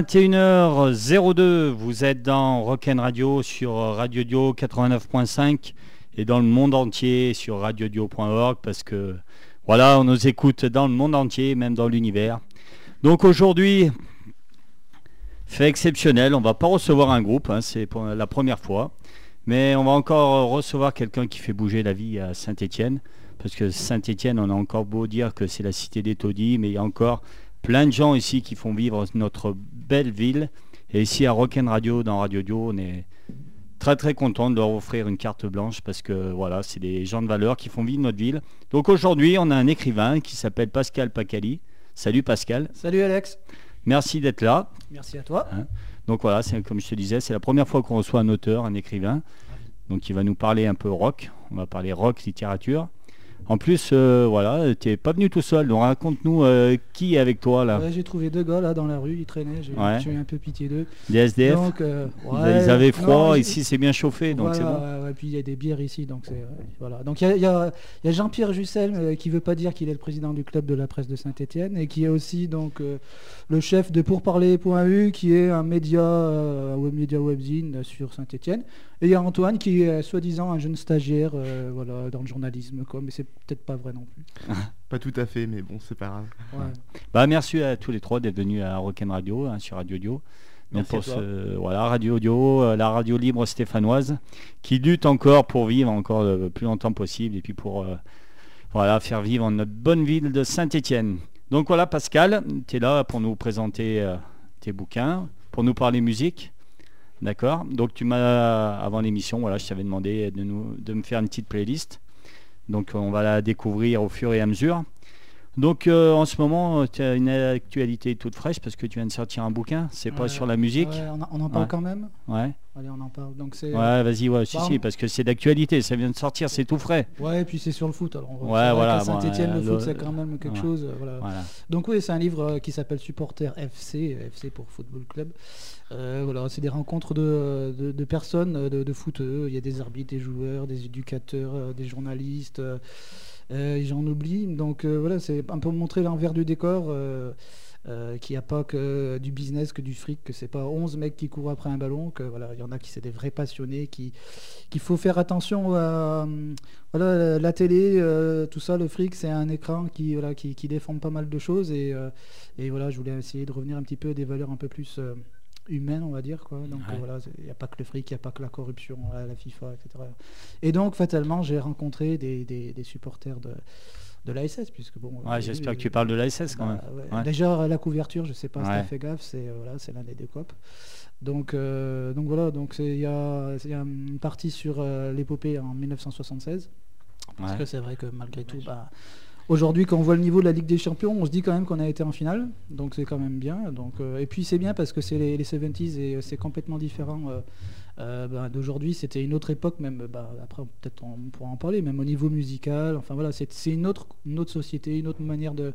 21h02, vous êtes dans Rock'n Radio sur Radio Dio 89.5 et dans le monde entier sur radiodio.org parce que voilà, on nous écoute dans le monde entier, même dans l'univers. Donc aujourd'hui, fait exceptionnel, on va pas recevoir un groupe, hein, c'est la première fois, mais on va encore recevoir quelqu'un qui fait bouger la vie à Saint-Étienne parce que Saint-Étienne, on a encore beau dire que c'est la cité des taudis, mais il y a encore plein de gens ici qui font vivre notre belle ville. Et ici à Rock'n Radio, dans Radio Dio, on est très très content de leur offrir une carte blanche parce que voilà, c'est des gens de valeur qui font vivre notre ville. Donc aujourd'hui, on a un écrivain qui s'appelle Pascal Pacali. Salut Pascal. Salut Alex. Merci d'être là. Merci à toi. Hein. Donc voilà, c'est comme je te disais, c'est la première fois qu'on reçoit un auteur, un écrivain. Donc il va nous parler un peu rock. On va parler rock, littérature. En plus, euh, voilà, tu n'es pas venu tout seul. Donc raconte-nous euh, qui est avec toi là. j'ai trouvé deux gars là dans la rue, ils traînaient. J'ai eu un peu pitié d'eux. Des SDF. Euh, ils avaient froid. ici, c'est bien chauffé, donc c'est bon. et puis il y a des bières ici, donc c'est voilà. Donc il y a, Jean-Pierre Jussel qui veut pas dire qu'il est le président du club de la presse de Saint-Étienne et qui est aussi donc le chef de pourparler.eu, qui est un média, web média webzine sur Saint-Étienne. Et il y a Antoine qui est soi-disant un jeune stagiaire voilà, dans le journalisme, quoi, mais c'est peut-être pas vrai non plus. pas tout à fait, mais bon, c'est pas grave. Bah, merci à tous les trois d'être venus à Rock'n Radio, hein, sur Radio Audio. Donc pour voilà, Radio Audio, euh, la radio libre stéphanoise, qui lutte encore pour vivre encore le plus longtemps possible et puis pour euh, voilà, faire vivre notre bonne ville de Saint-Étienne. Donc voilà, Pascal, tu es là pour nous présenter euh, tes bouquins, pour nous parler musique. D'accord Donc tu m'as, avant l'émission, voilà, je t'avais demandé de, de me faire une petite playlist. Donc on va la découvrir au fur et à mesure. Donc euh, en ce moment, tu as une actualité toute fraîche parce que tu viens de sortir un bouquin. C'est pas sur la musique. on, en parle quand même. Ouais. Allez, on en parle. Donc c'est. Ouais, vas-y, ouais, si, si, parce que c'est d'actualité. Ça vient de sortir, c'est tout frais. Ouais, et puis c'est sur le foot. Alors, ouais, voilà. Saint-Etienne, le, foot, c'est quand même quelque chose. Euh, voilà. Donc oui, c'est un livre euh, qui s'appelle Supporter FC, FC pour Football Club. voilà, c'est des rencontres de, de, personnes, de, de footeux. Il y a des arbitres, des joueurs, des éducateurs, des journalistes. Euh, j'en oublie. Donc euh, voilà, c'est un peu montrer l'envers du décor. Euh, qu'il n'y a pas que du business, que du fric, que c'est pas 11 mecs qui courent après un ballon, que voilà, il y en a qui c'est des vrais passionnés, qui qu'il faut faire attention à voilà la télé, tout ça, le fric, c'est un écran qui voilà qui, défend pas mal de choses et, et voilà, je voulais essayer de revenir un petit peu des valeurs un peu plus humaine, on va dire. Quoi. Donc voilà, il n'y a pas que le fric, il n'y a pas que la corruption à la FIFA, etc. Et donc, fatalement, j'ai rencontré des, des, supporters de, de l'ASS, puisque bon. Ouais, j'espère que tu parles de l'ASS quand bah, même. Déjà, la couverture, je sais pas si tu as fait gaffe, c'est euh, voilà, l'année des COP. Donc, euh, donc voilà, donc il y a, y a, une partie sur euh, l'épopée en 1976. Parce que c'est vrai que malgré tout, bah, Aujourd'hui, quand on voit le niveau de la Ligue des Champions, on se dit quand même qu'on a été en finale, donc c'est quand même bien. Donc, euh, et puis c'est bien parce que c'est les, 70s et euh, c'est complètement différent euh, bah, d'aujourd'hui. C'était une autre époque, même. Bah, après, peut-être on pourra en parler, même au niveau musical. Enfin voilà, c'est une autre, société, une autre manière de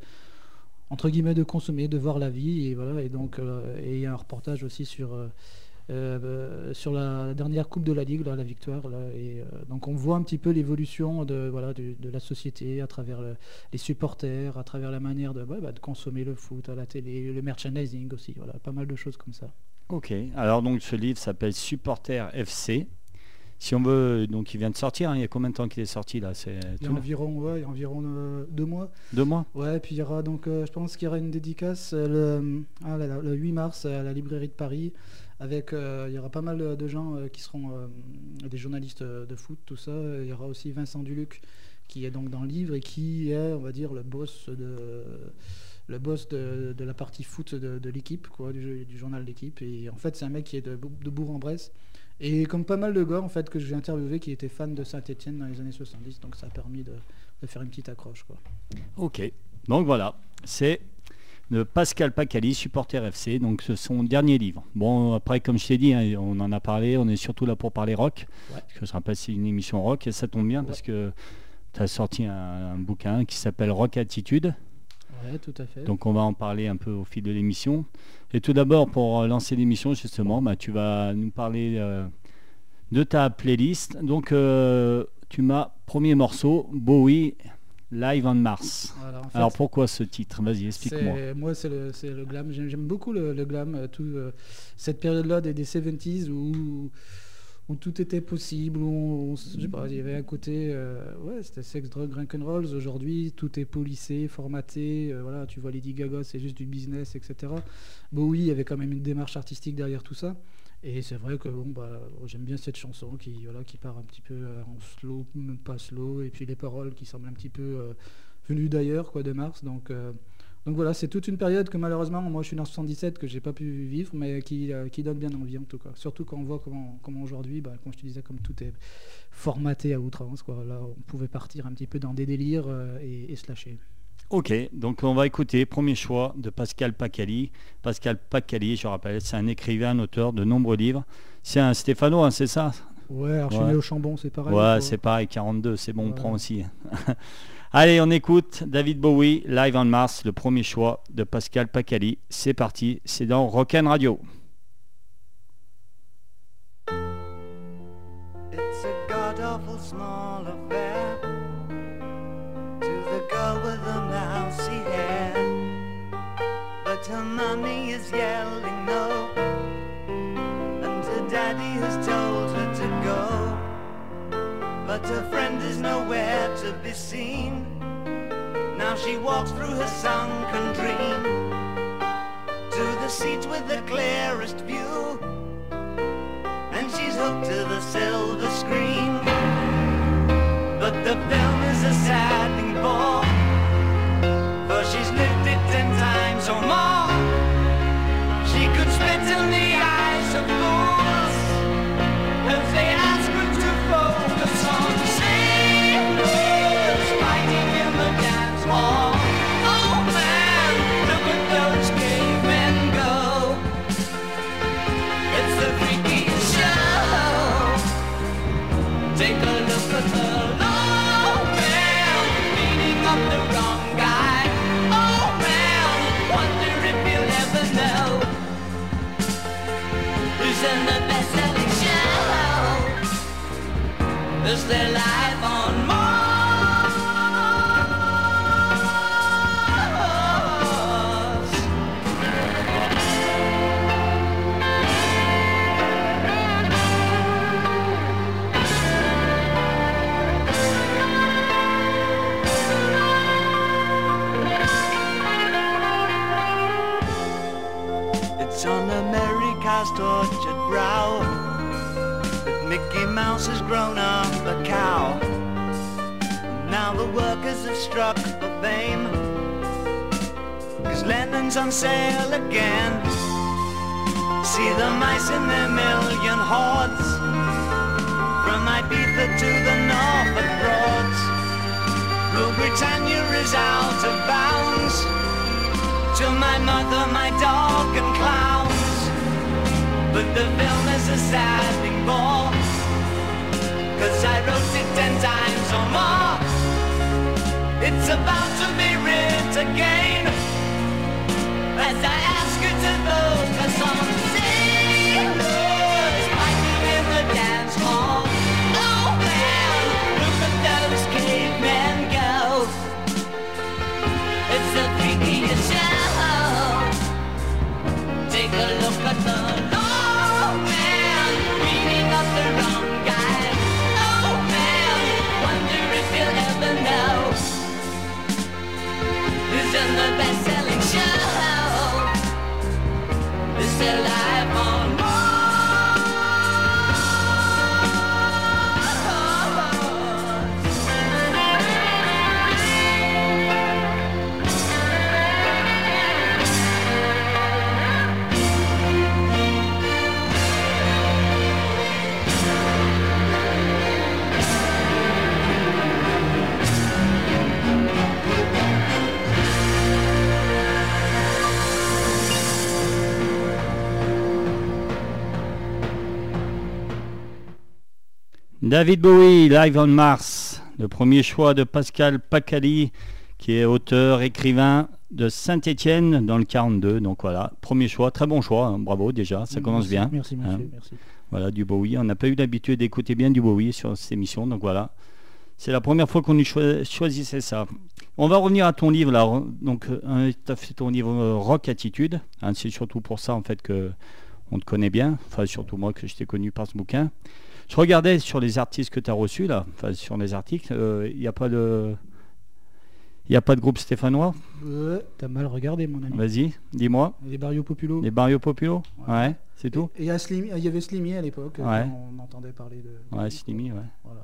entre guillemets de consommer, de voir la vie. Et voilà. Et donc, il y a un reportage aussi sur sur la dernière Coupe de la Ligue, la victoire. euh, donc on voit un petit peu l'évolution de, la société à travers les supporters, à travers la manière de, bah, de, consommer le foot à la télé, le merchandising aussi. Pas mal de choses comme ça. Ok, alors donc ce livre s'appelle Supporter FC. Si on veut, donc il vient de sortir, hein, il y a combien de temps qu'il est sorti là? C'est il, y a environ, ouais, il y a environ euh, deux mois. Deux mois? Ouais, puis il y aura donc, je pense qu'il y aura une dédicace le, ah, le 8 mars à la librairie de Paris avec, euh, il y aura pas mal de gens euh, qui seront euh, des journalistes de foot, tout ça. Il y aura aussi Vincent Duluc qui est donc dans le livre et qui est, on va dire, le boss de le boss de, la partie foot de, l'équipe, quoi, du, journal d'équipe. Et en fait, c'est un mec qui est de, de Bourg-en-Bresse. Et comme pas mal de gars, en fait, que j'ai interviewé qui étaient fans de Saint-Etienne dans les années 70, donc ça a permis de, faire une petite accroche. Quoi. Ok, donc voilà, c'est de Pascal Pacali, supporter FC, donc c'est son dernier livre. Bon, après, comme je t'ai dit, hein, on en a parlé, on est surtout là pour parler rock, parce que je rappelle, c'est une émission rock, et ça tombe bien parce que tu as sorti un, bouquin qui s'appelle Rock Attitude. Ouais, tout à fait. Donc on va en parler un peu au fil de l'émission. Et tout d'abord, pour lancer l'émission, justement, bah, tu vas nous parler euh, de ta playlist. Donc, euh, tu m'as, premier morceau, Bowie, Live on Mars. Alors pourquoi ce titre? Vas-y, explique-moi. Moi, c'est le, le, glam. J'aime beaucoup le, glam. Euh, tout, euh, cette période-là des, 70s où, où tout était possible, où il y avait un côté, euh, ouais, c'était sex, drug, rolls. Aujourd'hui, tout est policé, formaté. voilà, tu vois Lady Gaga, c'est juste du business, etc. oui, il y avait quand même une démarche artistique derrière tout ça. Et c'est vrai que bon, bah, j'aime bien cette chanson qui, voilà, qui part un petit peu euh, en slow, pas slow, et puis les paroles qui semblent un petit peu euh, venues d'ailleurs, quoi, de Mars. Euh, donc voilà, c'est toute une période que malheureusement, moi je suis né en 77, que j'ai pas pu vivre, mais qui, qui, donne bien envie en tout cas. Surtout quand on voit comment, comment aujourd'hui, bah, comme je te disais, comme tout est formaté à outrance, quoi. Là, on pouvait partir un petit peu dans des délires et, et se lâcher. Ok, donc on va écouter premier choix de Pascal Pacali. Pascal Pacali, je rappelle, c'est un écrivain, un auteur de nombreux livres. C'est un Stéphano, hein, c'est ça? Ouais, alors je suis né au Chambon, c'est pareil. Ouais, c'est pareil, 42, c'est bon, on prend aussi. Allez, on écoute David Bowie, Live on Mars, le premier choix de Pascal Pacali. C'est parti, c'est dans Rock'n Radio. It's a god awful small affair. girl with the mousy hair. But her mommy is yelling no. And her daddy has told her to go. But her friend nowhere to be seen. Now she walks through her sunken dream to the seat with the clearest view. And she's hooked to the silver screen. But the film is a sad thing Is there struck fame. Cause Lennon's on sale again. See the mice in their million hordes. From Ibiza to the Norfolk Broads. Rule Britannia is out of bounds. To my mother, my dog and clowns. But the film is a sad thing more Cause I wrote it ten times or more It's about to be writ again. As I ask you to focus on sailors Fighting in the dance hall show. Is there David Bowie, Live on Mars, le premier choix de Pascal Pacali, qui est auteur, écrivain de Saint-Étienne dans le 42. Donc voilà, premier choix, très bon choix, hein. bravo déjà, ça commence bien. Merci, hein. merci. Voilà, du Bowie. On n'a pas eu l'habitude d'écouter bien du Bowie sur cette émission, donc voilà. C'est la première fois qu'on nous choisissait ça. On va revenir à ton livre là. Donc, tu as fait ton livre euh, Rock Attitude. Hein, c'est surtout pour ça en fait que on te connaît bien. Enfin, surtout moi que je t'ai connu par ce bouquin. Je regardais sur les artistes que tu as reçus là, enfin sur les articles, euh, il n'y a pas de. Il n'y a pas de groupe stéphanois? Ouais, T'as mal regardé, mon ami. Vas-y, dis-moi. Les Barrio Populo. Les Barrio Populo? Ouais. Ouais, c'est tout? Et il y, avait Slimy à l'époque. Ouais. On entendait parler de. Ouais, Slimy, ouais. Voilà.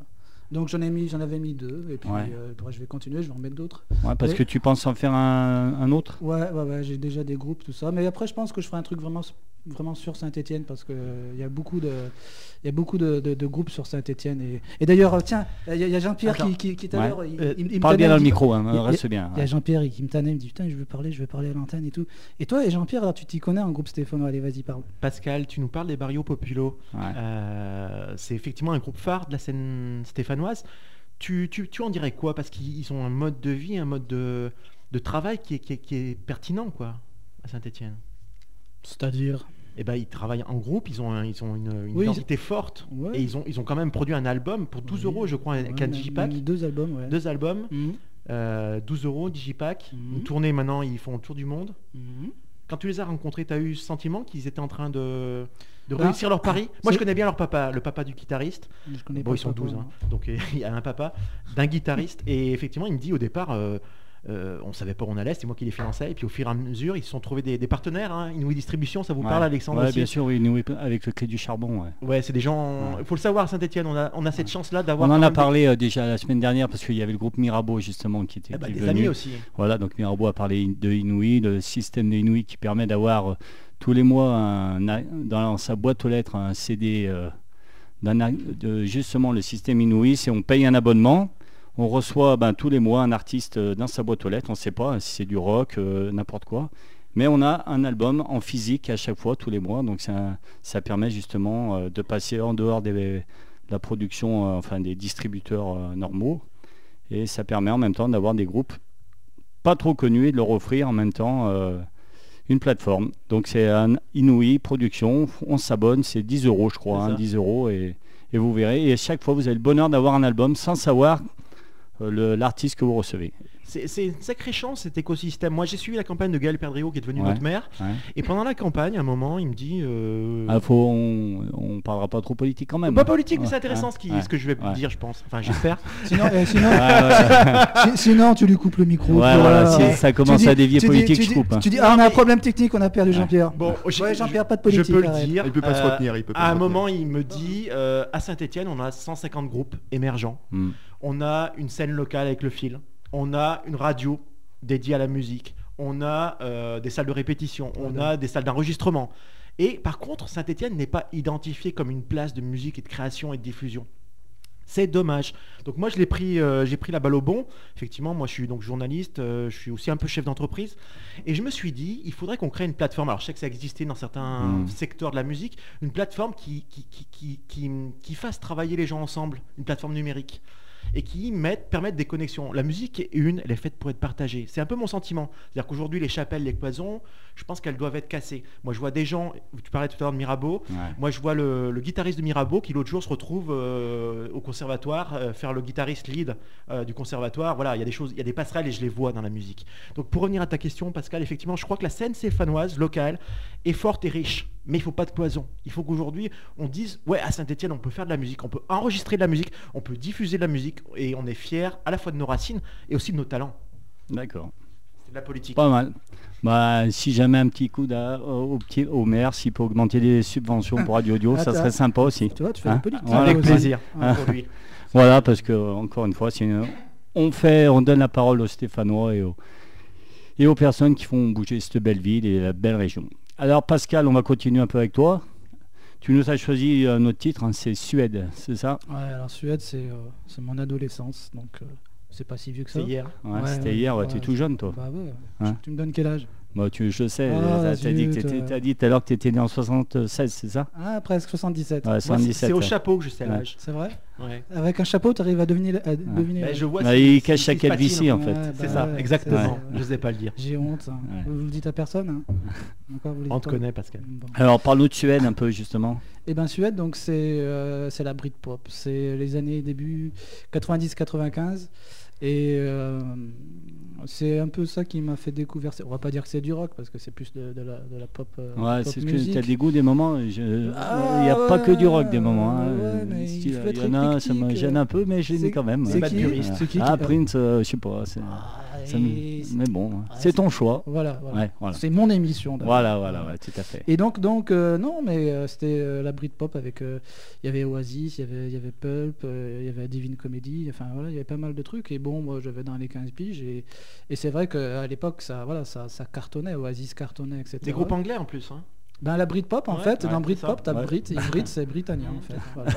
Donc j'en ai mis, j'en avais mis deux, et puis Ouais. euh, après, je vais continuer, je vais en mettre d'autres. Ouais, parce Mais- que tu penses en faire un, un autre? Ouais, ouais, ouais, j'ai déjà des groupes, tout ça. Mais après, je pense que je ferai un truc vraiment, vraiment sur Saint-Etienne parce que il y a beaucoup de, il y a beaucoup de, de- de groupes sur Saint-Etienne. Et, et d'ailleurs, euh, tiens, il y a, il y a Jean-Pierre Attends. qui, qui, qui tout à Ouais. l'heure, il, Euh, il- il me Parle bien dans le micro, hein, reste bien. Il y a Jean-Pierre qui me tannait, il me dit putain, je veux parler, je veux parler à l'antenne et tout. Et toi, et Jean-Pierre, alors tu t'y connais en groupe stéphanois Allez, vas-y, parle. Pascal, tu nous parles des Barrio Populo. Ouais. Euh, c'est effectivement un groupe phare de la scène stéphanoise. Tu, tu, tu en dirais quoi? Parce qu'ils ont un mode de vie, un mode de, de travail qui est, qui est- qui est pertinent quoi, à Saint-Etienne. C'est-à-dire Et ben, ils travaillent en groupe, ils ont, un- ils ont une, une Oui, identité forte. Ouais. Et ils ont, ils ont quand même produit un album pour 12 Oui. euros, je crois, avec Ouais, un même- digipack. Deux albums, ouais. Deux albums, Mhm. euh, 12 euros, digipack. Mhm. Une tournée maintenant, ils font le tour du monde. Mhm. Quand tu les as rencontrés, tu as eu ce sentiment qu'ils étaient en train de, de Ah, réussir leur pari? Moi, je connais bien leur papa, le papa du guitariste. Je connais Bon, pas ils sont le papa, 12, hein. hein. donc il y a un papa d'un guitariste. Et effectivement, il me dit au départ, euh, euh, on savait pas où on allait, c'est moi qui les finançais. Et puis au fur et à mesure, ils se sont trouvés des, des partenaires. Hein. Inouï Distribution, ça vous Ouais. parle, Alexandre Ouais, aussi bien sûr, oui, nous, avec le clé du charbon. ouais. Ouais, c'est des gens. Il faut le savoir, Saint-Etienne, on a, on a cette chance-là d'avoir. On en a parlé euh, déjà la semaine dernière parce qu'il y avait le groupe Mirabeau justement qui était eh ben, qui des venu. amis aussi. Voilà, donc Mirabeau a parlé de Inouï, le système de Inouï qui permet d'avoir euh, tous les mois un- dans sa boîte aux lettres un CD euh, de justement le système Inouï. C'est on paye un abonnement, on reçoit ben, tous les mois un artiste euh, dans sa boîte aux lettres. On ne sait pas si c'est du rock, euh, n'importe quoi. Mais on a un album en physique à chaque fois, tous les mois. Donc ça, ça permet justement euh, de passer en dehors des- de la production, euh, enfin des distributeurs euh, normaux. Et ça permet en même temps d'avoir des groupes pas trop connus et de leur offrir en même temps une plateforme. Donc c'est un Inouï Production, on s'abonne, c'est 10 euros je crois, hein, ça. 10 euros et, et vous verrez. Et à chaque fois vous avez le bonheur d'avoir un album sans savoir l'artiste que vous recevez. C'est c'est une sacrée chance cet écosystème. Moi, j'ai suivi la campagne de Gaël Perdriau qui est devenu Ouais. notre maire. Ouais. Et pendant la campagne, à un moment, il me dit. euh, Ah, faut, on, on parlera pas trop politique quand même. Pas politique, mais c'est intéressant ouais, ce, qui- ouais, ce que je vais ouais. dire, je pense. Enfin, j'espère. Sinon, eh, sinon, Ouais, ouais. si- sinon, tu lui coupes le micro. Voilà, si ça commence dis- à dévier dis- politique, tu je dis- coupe. hein. Tu dis, ah, on a un problème technique, on a perdu Jean-Pierre. Bon, je- Ouais, Jean-Pierre, pas de je politique. peux le dire. Il peut pas se Euh, retenir, il peut pas à un moment, il me dit euh, à Saint-Etienne, on a 150 groupes émergents. Hmm. On a une scène locale avec le fil. On a une radio dédiée à la musique. On a euh, des salles de répétition. On a des salles d'enregistrement. Et par contre, Saint-Etienne n'est pas identifié comme une place de musique et de création et de diffusion. C'est dommage. Donc moi, je l'ai pris, euh, j'ai pris la balle au bon. Effectivement, moi, je suis donc journaliste, euh, je suis aussi un peu chef d'entreprise, et je me suis dit, il faudrait qu'on crée une plateforme. Alors, je sais que ça existait dans certains Mm. secteurs de la musique, une plateforme qui qui, qui, qui, qui- qui fasse travailler les gens ensemble, une plateforme numérique et qui mette, permettent des connexions. La musique est une, elle est faite pour être partagée. C'est un peu mon sentiment. C'est-à-dire qu'aujourd'hui, les chapelles, les cloisons, je pense qu'elles doivent être cassées. Moi, je vois des gens, tu parlais tout à l'heure de Mirabeau, Ouais. moi, je vois le, le guitariste de Mirabeau qui l'autre jour se retrouve euh, au conservatoire, euh, faire le guitariste lead euh, du conservatoire. Voilà, il y a des choses, il y a des passerelles et je les vois dans la musique. Donc, pour revenir à ta question, Pascal, effectivement, je crois que la scène stéphanoise locale est forte et riche, mais il faut pas de cloison. Il faut qu'aujourd'hui, on dise, ouais, à Saint-Etienne, on peut faire de la musique, on peut enregistrer de la musique, on peut diffuser de la musique et on est fier à la fois de nos racines et aussi de nos talents. D'accord. C'est de la politique. Pas mal. Bah, si jamais un petit coup au, petit, au maire, s'il peut augmenter les subventions pour Radio Audio, ça serait sympa aussi. Tu vois, tu fais Hein la politique. Avec plaisir pour lui. Voilà, parce que encore une fois, c'est une- on fait, on donne la parole aux Stéphanois et aux, et aux personnes qui font bouger cette belle ville et la belle région. Alors Pascal, on va continuer un peu avec toi. Tu nous as choisi un autre titre, hein, c'est Suède, c'est ça? Ouais, alors Suède, c'est euh, c'est mon adolescence, donc euh, c'est pas si vieux que ça. C'est hier. Ouais, Ouais, C'était ouais, hier, ouais, ouais. tu es tout jeune toi. Bah ouais. Hein? Tu me donnes quel âge? Bah, tu, je sais, Ah, t'as dit, t'étais- euh. t'as dit tout à l'heure que tu étais né en 76, c'est ça? Ah, presque 77. Ouais, Moi, c'est- 77. c'est au chapeau que je sais Ouais. l'âge. C'est vrai? Ouais. Avec un chapeau, tu arrives à deviner. À deviner l'âge. je vois Bah, il cache sa calvitie en fait. Ouais, C'est bah ça, ouais, exactement. Je sais pas le dire. J'ai honte. hein. Ouais. Vous le dites à personne hein Encore, vous le On te pas connaît, Pascal. Bon. Alors parle-nous de Suède un peu justement. Eh ben Suède, donc c'est euh, c'est la Britpop. C'est les années début 90-95. Et euh, c'est un peu ça qui m'a fait découvrir. On va pas dire que c'est du rock parce que c'est plus de, de la, de la pop. euh, Ouais, c'est ce que tu as des goûts des moments. je- Il Ah, n'y a pas que du rock des moments. hein. ouais, mais Si, il y en a, ça me gêne un peu, mais je dis quand même. c'est ouais. qui puriste. Qui Ah, Prince, euh, je sais pas. Ah, ça me- et- Mais bon, Ah, c'est ton choix. Voilà, voilà. Ouais, voilà. C'est mon émission. Voilà, voilà, ouais, tout à fait. Et donc, donc euh, non, mais euh, c'était euh, la Britpop avec. euh, Il y avait Oasis, il y avait, y avait Pulp, euh, il y avait Divine Comedy, enfin voilà, il y avait pas mal de trucs. Et bon, moi j'avais dans les 15 piges. Et, et c'est vrai qu'à l'époque, ça, voilà, ça, ça cartonnait, Oasis cartonnait, etc. Des groupes anglais en plus. hein. Ben, la Britpop, en Ouais, fait, ouais, dans Britpop, t'as Ouais. Brit, et Brit, c'est britannique, en fait. voilà.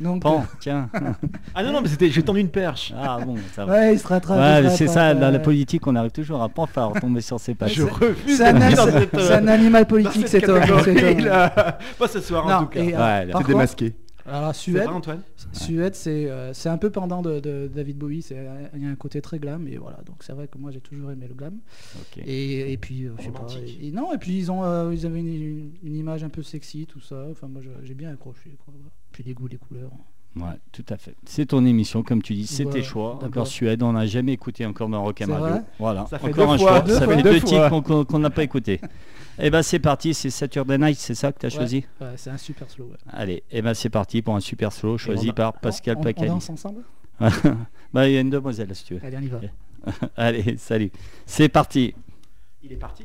Donc, Bon, tiens. Ah non, non, mais c'était, j'ai tendu une perche. Ah bon, ça euh, va. ouais, il se rattrape. c'est ça, dans la politique, on arrive toujours à pas faire tomber sur ses pattes. Je refuse C'est un, cette, euh, c'est un animal politique, toi. là. Pas ce soir en tout cas. et, euh, C'est démasqué. Alors Suède, vrai Antoine? Suède, c'est euh, c'est un peu pendant de, de David Bowie. c'est- Il y a un côté très glam et voilà. Donc c'est vrai que moi j'ai toujours aimé le glam. Et, et puis euh, je sais pas. Et, non et puis ils ont euh, ils avaient une, une- une image un peu sexy tout ça. Enfin moi j'ai bien accroché. Quoi. Puis les goûts, les couleurs. Ouais, tout à fait. C'est ton émission, comme tu dis, c'est tes choix. d'accord. Encore Suède, on n'a jamais écouté encore dans Rock C'est Radio. vrai Voilà, Ça fait encore un fois, choix. deux ça fois. fait Deux deux fois. titres qu'on- n'a pas écouté. Et ben c'est parti, c'est Saturday Night, c'est ça que tu as Ouais. choisi Ouais, c'est un super slow. ouais. Allez, et ben c'est parti pour un super slow choisi on a- par Pascal on, on Pacali. danse ensemble bah il y a une demoiselle si tu veux. Allez on y va. Allez, salut. C'est parti. Il est parti.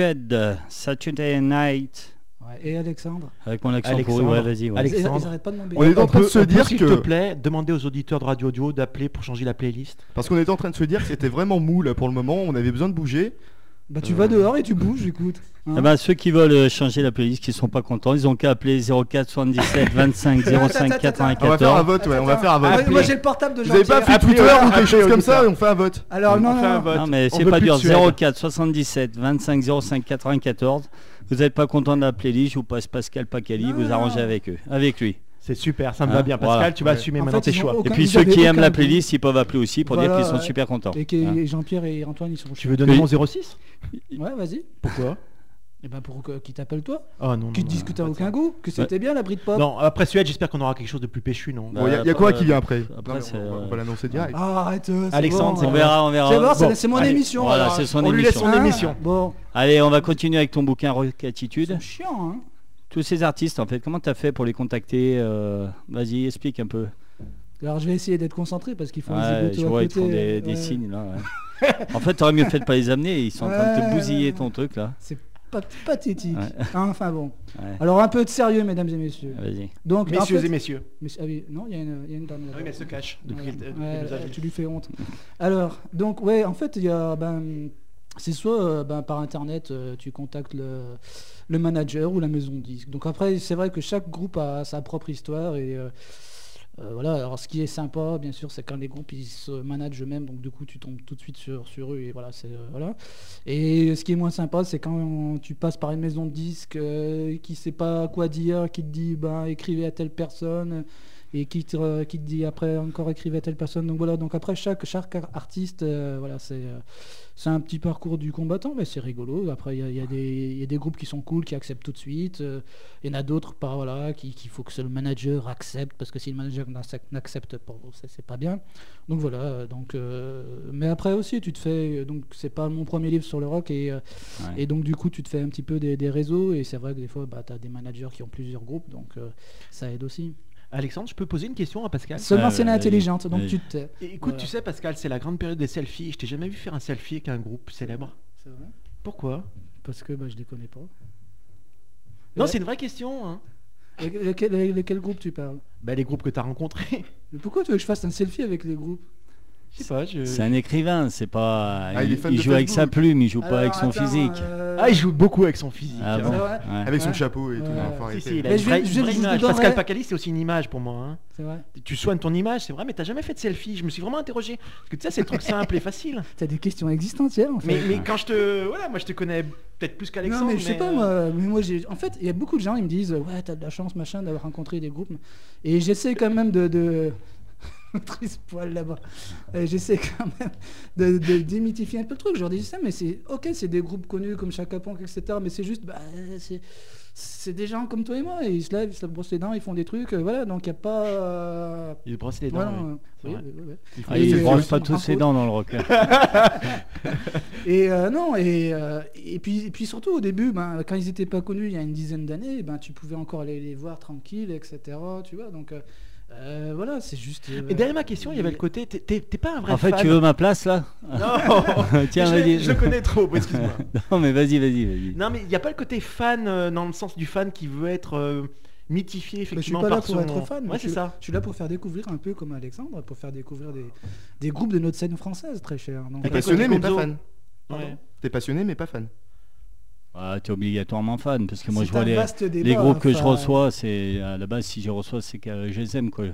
Suède, Saturday Night. Ouais, Et Alexandre Avec mon accent Alexandre. pourri, ouais, vas-y. ouais. Alex- Ils, Alexandre. ils arrêtent pas de m'embêter. On est en train de peut- se dire s'il que- te plaît, demander aux auditeurs de Radio Duo d'appeler pour changer la playlist. Parce qu'on était en train de se dire que c'était vraiment mou là pour le moment, on avait besoin de bouger. Bah tu vas dehors et tu bouges, écoute. Hein Eh ben, ceux qui veulent euh, changer la playlist, qui sont pas contents, ils ont qu'à appeler 04 77 25 05 Ah, on va faire un 94. vote, ouais, on va faire un vote. ah, moi j'ai le portable de Vous avez pas fait Twitter ou quelque chose comme ça on fait un vote Alors non, On non, fait un non. vote. Non mais c'est pas dur. de Suède. 04 77 25 05 94. Vous n'êtes pas content de la playlist, je vous passe Pascal Pacali, Non, vous non, arrangez non. avec eux, avec lui. C'est super, ça me Hein, va bien. Pascal, voilà. tu vas Ouais. assumer En maintenant fait, tes choix. aucun- Et puis ceux qui aiment la playlist, ils peuvent appeler aussi pour dire qu'ils sont ouais. super contents. Et que Hein. Jean-Pierre et Antoine ils sont Tu veux donner Oui. mon 06 Ouais, vas-y. Pourquoi? Et ben pour que- qui t'appelle toi Oh non, disent que t'as pas aucun ça. goût Que c'était bien la Britpop Non, après Suède, j'espère qu'on aura quelque chose de plus péchu, non? Bah, Bon, y a, y a après, quoi qui vient après? Non, on va- euh, va l'annoncer direct. Ah, arrête. euh, Alexandre, On euh, verra, on verra. C'est bon, mon allez. émission. Voilà, c'est son On lui laisse émission. son Hein émission. Bon, Allez, on va continuer avec ton bouquin Rockatitude. c'est chiant, hein. Tous ces artistes, en fait, comment tu as fait pour les contacter euh, Vas-y, explique un peu. Alors je vais essayer d'être concentré parce qu'il faut les Ouais, écouter je à vois, ils te côté. font des, des ouais. signes là. ouais. en fait, t'aurais mieux fait de pas les amener. Ils sont en train de te bousiller ouais, ton truc là. C'est pas pathétique. Ouais. Hein, Enfin bon. Ouais. Alors un peu de sérieux, mesdames et messieurs. Vas-y. Donc, en Messieurs fait- et messieurs. Mais- ah oui, non, il y, a une- il y a une dame. Ah oui, mais elle se cache depuis depuis tu lui fais honte. Alors, donc, ouais, en fait, il y a, ben, c'est soit euh, ben, par internet, euh, tu contactes le, manager ou la maison de disque. Donc après, c'est vrai que chaque groupe a sa propre histoire et euh, voilà. Alors, ce qui est sympa, bien sûr, c'est quand les groupes ils se managent eux-mêmes, donc du coup, tu tombes tout de suite sur, eux et voilà, c'est ce qui est moins sympa, c'est quand tu passes par une maison de disque euh, qui sait pas quoi dire, qui te dit, ben, écrivez à telle personne et qui te, qui te dit après encore écrivez à telle personne. Donc voilà, donc après chaque, chaque ar- artiste, euh, voilà, c'est euh, c'est un petit parcours du combattant, mais c'est rigolo. Après, il y a, y a des- il y a des groupes qui sont cool, qui acceptent tout de suite. Euh, Il y en a d'autres, pas voilà, qui- qu'il faut que seul le manager accepte, parce que si le manager n'accepte- pas, c'est pas bien. Donc voilà, donc, euh, mais après aussi, tu te fais, donc c'est pas mon premier livre sur le rock, et, Ouais. et donc du coup, tu te fais un petit peu des, des réseaux, et c'est vrai que des fois, bah, tu as des managers qui ont plusieurs groupes, donc euh, ça aide aussi. Alexandre, je peux poser une question à Pascal Seulement si elle est vas-y, intelligente, donc tu te Écoute, Voilà. tu sais, Pascal, c'est la grande période des selfies. Je t'ai jamais vu faire un selfie avec un groupe célèbre. C'est vrai? Pourquoi? Parce que bah, je les connais pas. Non, Ouais. c'est une vraie question. Hein. Le- lequel groupe tu parles? Bah, les groupes que tu as rencontrés. Mais pourquoi tu veux que je fasse un selfie avec les groupes? Pas, je... C'est un écrivain, c'est pas. Ah, il joue avec sa plume, il joue pas avec son attends, physique. euh, Ah, il joue beaucoup avec son physique. Ah hein. bon C'est vrai Ouais. Avec son Ouais. chapeau et tout. Ouais. non, faut Si, arrêter. si, il a Mais une je vraie, je- vraie je vous image. donnerai- Pascal Pacali, c'est aussi une image pour moi. hein. C'est vrai. Tu soignes ton image, c'est vrai, mais t'as jamais fait de selfie. Je me suis vraiment interrogé. Parce que tu sais, c'est le truc simple et facile. T'as des questions existentielles en fait. Mais, mais quand je te. Voilà, moi je te connais peut-être plus qu'Alexandre. non mais je sais pas euh, moi, mais moi j'ai en fait il y a beaucoup de gens ils me disent ouais t'as de la chance machin d'avoir rencontré des groupes et j'essaie quand même de, de... triste poil là-bas j'essaie quand même de, de démythifier un peu le truc je leur dis ça mais c'est ok c'est des groupes connus comme Chaka Ponk etc mais c'est juste bah, c'est c'est des gens comme toi et moi et ils se lèvent ils se brossent les dents ils font des trucs euh, voilà donc il y a pas euh, Il brosse les dents. voilà, euh, oui, vrai. oui, oui, oui. Il faut Ah, Et, il euh, ils pas tous ses impôts. dents dans le rock. Et euh, non, et, euh, et, puis, et puis surtout au début, ben, quand ils n'étaient pas connus il y a une dizaine d'années, ben, tu pouvais encore aller les voir tranquille, etc. Tu vois, donc euh, voilà, c'est juste. euh, Et derrière ma question, il y avait le côté. t'es- pas un vrai En fait, fan. tu veux ma place là Non Tiens, je, vas-y. je le connais trop, excuse-moi. Non, mais vas-y, vas-y, vas-y. Non, mais il n'y a pas le côté fan euh, dans le sens du fan qui veut être euh, mythifié mais je suis effectivement pas là par pour son. être fan. Ouais, c'est ça. Je suis là pour faire découvrir un peu comme Alexandre, pour faire découvrir des, des groupes de notre scène française, très cher. T'es passionné mais pas fan. Ouais. T'es passionné mais pas fan. Ah, t'es obligatoirement fan parce que moi je vois les, débat, les groupes que je reçois, c'est à la base si je reçois c'est que je les aime quoi.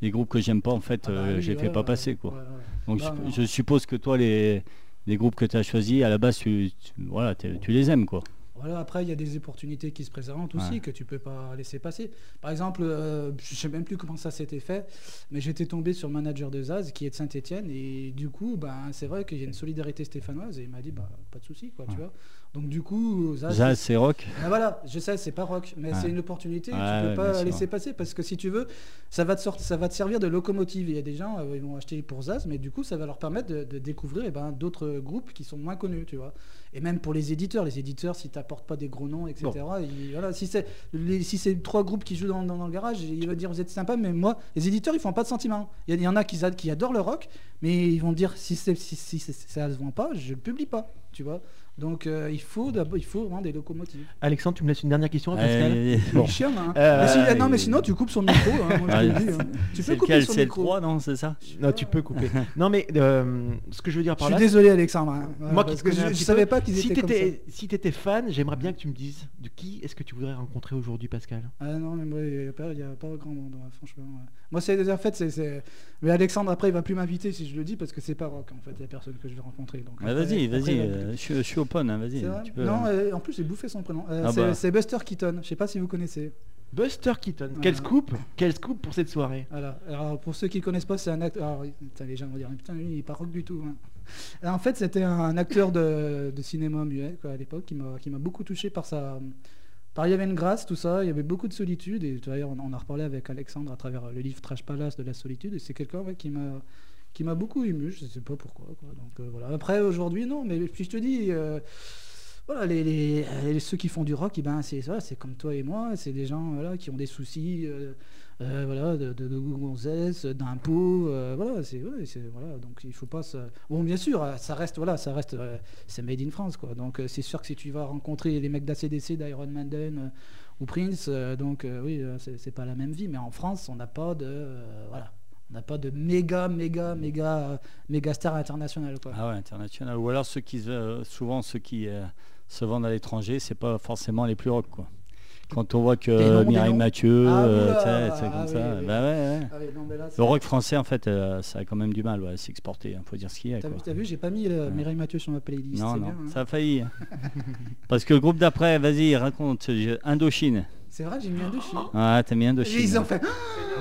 Les groupes que j'aime pas en fait, ah bah euh, oui, je les fais pas passer quoi. ouais, ouais. Donc je, suppose que toi les, les groupes que tu as choisis à la base tu, tu- voilà, tu les aimes quoi. Voilà, après, il y a des opportunités qui se présentent aussi Ouais. que tu peux pas laisser passer. Par exemple, euh, je sais même plus comment ça s'était fait, mais j'étais tombé sur le manager de Zaz qui est de Saint-Etienne et du coup, ben, c'est vrai qu'il y a une solidarité stéphanoise et il m'a dit bah, pas de souci, quoi, tu vois. Donc du coup, Zaz, Jazz c'est rock. ah, voilà, je sais, c'est pas rock, mais Ouais. c'est une opportunité que Ouais, tu peux pas sûr. laisser passer parce que si tu veux, ça va te sortir, ça va te servir de locomotive. Il y a des gens, euh, ils vont acheter pour Zaz, mais du coup, ça va leur permettre de, de découvrir eh ben, d'autres groupes qui sont moins connus, tu vois. Et même pour les éditeurs, les éditeurs, si t'apportes pas des gros noms, etc. ils- voilà, si c'est les- si c'est trois groupes qui jouent dans, dans- dans le garage, il va dire vous êtes sympa, mais moi, les éditeurs, ils font pas de sentiments. Il y, en a qui, ad- qui adorent le rock, mais ils vont dire si, c'est- si, si, ça se vend pas, je le publie pas, tu vois. Donc euh, il faut d'abord- il faut vraiment des locomotives. Alexandre, tu me laisses une dernière question, Pascal? Euh, Il chien, hein. Euh, Mais si- non mais sinon tu coupes son micro. hein, moi, je dis, hein. Tu peux couper lequel son micro. 3, non C'est ça? Non, tu peux couper. non, mais euh, ce que je veux dire Je par suis là, désolé Alexandre. hein. Moi parce que je, je savais pas qu'ils si étaient comme ça. t'étais si t'étais fan, j'aimerais bien que tu me dises de qui est-ce que tu voudrais rencontrer aujourd'hui, Pascal. Ah non, mais moi, il n'y a, pas- il y a pas grand monde, ouais, franchement. ouais. Moi, c'est en fait, c'est- c'est. Mais Alexandre, après, il va plus m'inviter si je le dis parce que c'est pas rock, en fait. Il n'y a personne que je vais rencontrer. Donc, Ah, après- Vas-y, après, vas-y, il va- euh, je, je suis open, hein, vas-y. C'est vrai tu peux- Non, euh, en plus, j'ai bouffé son prénom. Euh, Ah c'est bah. c'est Buster Keaton. Je sais pas si vous connaissez. Buster Keaton. Quel scoop Quel scoop pour cette soirée Voilà. Alors, pour ceux qui ne connaissent pas, c'est un acteur. Les gens vont dire, putain, lui, il est pas rock du tout. hein. Alors, en fait, c'était un acteur de, de cinéma muet quoi, à l'époque qui m'a beaucoup touché par sa. Par, il y avait une grâce, tout ça, il y avait beaucoup de solitude, et d'ailleurs on en a reparlé avec Alexandre à travers le livre Trash Palace de la solitude, et c'est quelqu'un ouais, qui m'a qui m'a beaucoup ému, je sais pas pourquoi. quoi. Donc, euh, voilà. Après aujourd'hui non, mais puis je te dis, euh, voilà, les, les- ceux qui font du rock, eh ben, c'est voilà, c'est comme toi et moi, c'est des gens voilà, qui ont des soucis euh, euh, voilà, de, de, gonzesse, d'impôts, euh, voilà, c'est voilà, donc il faut pas. Bon, bien sûr, euh, ça reste, voilà, ça reste, euh, c'est made in France, quoi. Donc euh, c'est sûr que si tu vas rencontrer les mecs d'ACDC, d'Iron Maiden euh, ou Prince, euh, donc euh, oui, euh, c'est pas la même vie, mais en France, on n'a pas de, euh, voilà, on n'a pas de méga, méga, méga, euh, méga star international, quoi. Ah ouais, international. Ou alors ceux qui, euh, souvent ceux qui euh, se vendent à l'étranger, c'est pas forcément les plus rock, quoi. Quand on voit que Mireille. Mathieu, c'est comme ça. Le rock français, en fait, euh, ça a quand même du mal ouais, à s'exporter. Il faut dire ce qu'il y a. T'as vu, vu, j'ai pas mis euh, Mireille Mathieu sur ma playlist. Non, non, bien, hein. ça a failli. Parce que le groupe d'après, vas-y, raconte. Indochine. C'est vrai, j'ai mis chien. Ah, t'as mis Indochine. Ils ont fait.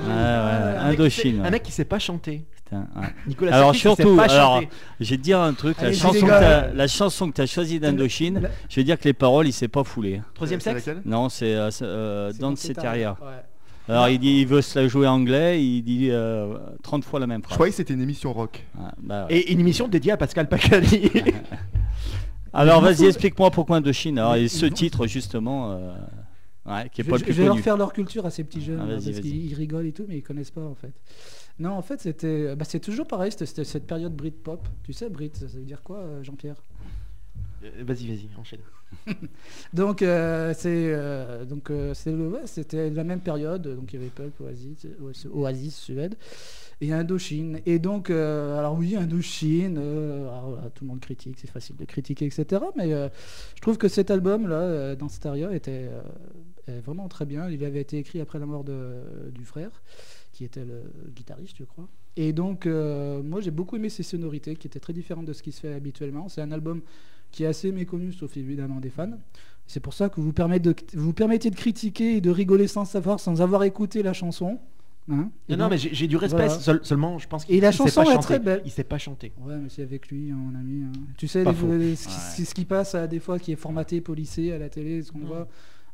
Ouais, ouais, Un mec qui Indochine. ouais. Un mec qui sait pas chanter. Putain, ouais. Nicolas Alors Sarkozy, surtout, pas alors, je vais te dire un truc, la chanson, que la chanson que tu as choisie d'Indochine, je vais dire que les paroles, il s'est pas foulé. Troisième sexe Non, c'est euh, euh, Dans. Ouais. Alors il dit il veut se la jouer anglais, il dit euh, 30 fois la même Je phrase. croyais que c'était une émission rock. Ah, bah ouais. Et une émission dédiée à Pascal Pacali. Alors vas-y, explique-moi pourquoi Indochine. Alors et ce titre justement, euh, ouais, qui est Je, pas je- le plus je vais leur faire leur culture à ces petits jeunes Ah, vas-y, parce qu'ils ils rigolent et tout, mais ils connaissent pas en fait. Non, en fait, c'était, bah, c'est toujours pareil. C'était cette période Britpop. Tu sais, Brit, ça veut dire quoi, euh, Jean-Pierre? Euh, Vas-y, vas-y, enchaîne. Donc euh, c'est euh, donc euh, c'est le- ouais, c'était la même période. Donc il y avait Pulp, Oasis, Oasis, Suède et Indochine. Et donc euh, alors oui Indochine, euh, alors, voilà, tout le monde critique, c'est facile de critiquer, etc. Mais euh, je trouve que cet album là, euh, dans Stereo, était euh, vraiment très bien. Il avait été écrit après la mort de, du frère, qui était le guitariste, je crois. Et donc euh, moi j'ai beaucoup aimé ces sonorités qui étaient très différentes de ce qui se fait habituellement. C'est un album qui est assez méconnu, sauf évidemment des fans. C'est pour ça que vous, de, vous permettez de critiquer et de rigoler sans savoir, sans avoir écouté la chanson. Hein Non, non, mais j'ai du respect. Voilà. seul- seulement, je pense qu'il Et la chanson est très belle. Il sait pas chanter. Ouais, mais c'est avec lui, hein, mon ami. hein. Tu sais, les- les- Ouais. c'est ce qui passe euh, des fois, qui est formaté, policé à la télé, ce qu'on voit.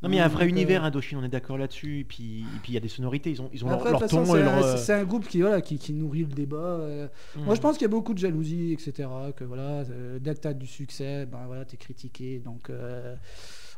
Non, mais il y a un Donc, vrai euh, univers Indochine, on est d'accord là-dessus. Et puis, et puis il y a des sonorités. Ils ont, ils ont leur, Après, leur ton c'est leur. euh, c'est un groupe qui, voilà, qui, qui nourrit le débat. euh. Moi, je hmm. pense qu'il y a beaucoup de jalousie, etc. Que voilà, euh, dès que tu as du succès, ben voilà, t'es critiqué. Donc, euh,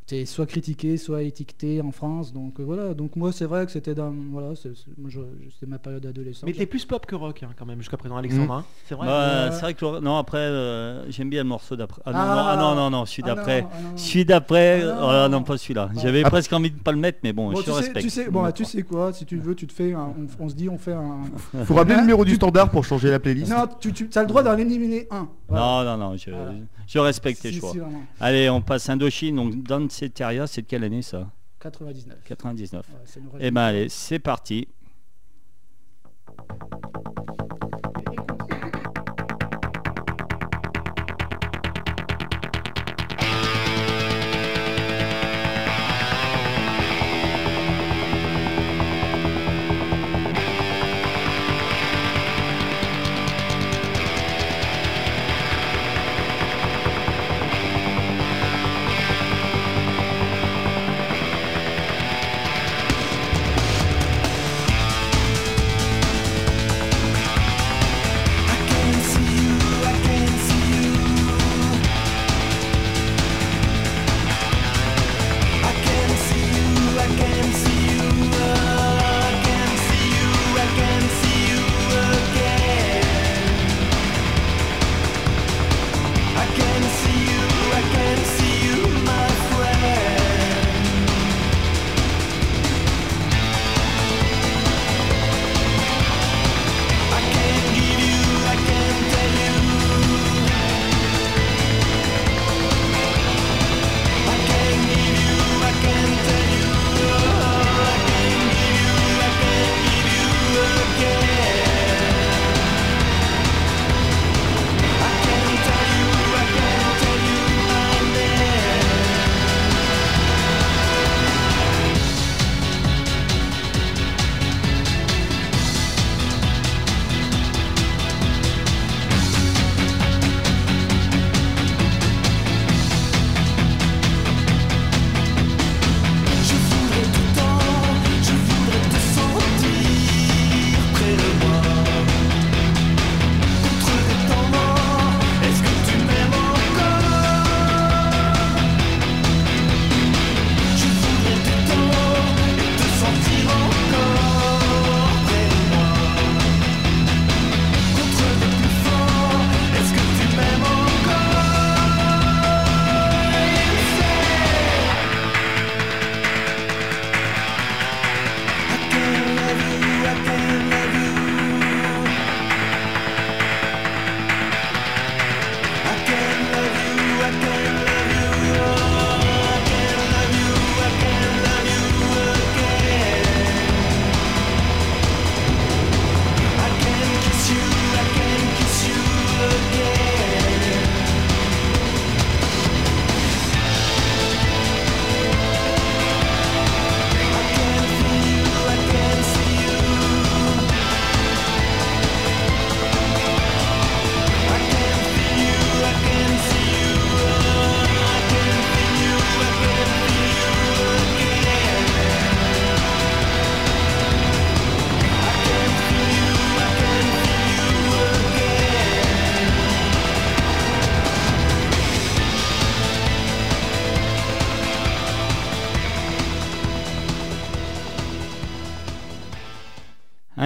t'es soit critiqué, soit étiqueté en France. Donc euh, voilà. Donc moi, c'est vrai que c'était dans, voilà, je- je- c'était ma période adolescente. Mais t'es plus pop que rock, hein, quand même, jusqu'à présent, Alexandre. hein. C'est vrai. Bah. C'est vrai que le- non après euh, j'aime bien le morceau d'après. Ah, non, Ah. non, ah non non non celui Ah d'après. non. Celui d'après, Ah non. oh non pas celui-là. Ah. J'avais Ah. presque envie de pas le mettre, mais bon, Bon, je tu te sais, respecte. tu sais, bon, bah, tu sais quoi, si tu veux, tu te fais, un- on, on se dit, on fait un. Faut rappeler le Hein numéro du standard pour changer la playlist. Non, tu, tu as le droit d'en éliminer un. Non non non, je, Voilà. je respecte tes Si, choix. si. Allez, on passe Indochine. Donc dans Ceteria, c'est de quelle année ça? 99. 99. Ouais, ça nous Eh ben allez, c'est parti.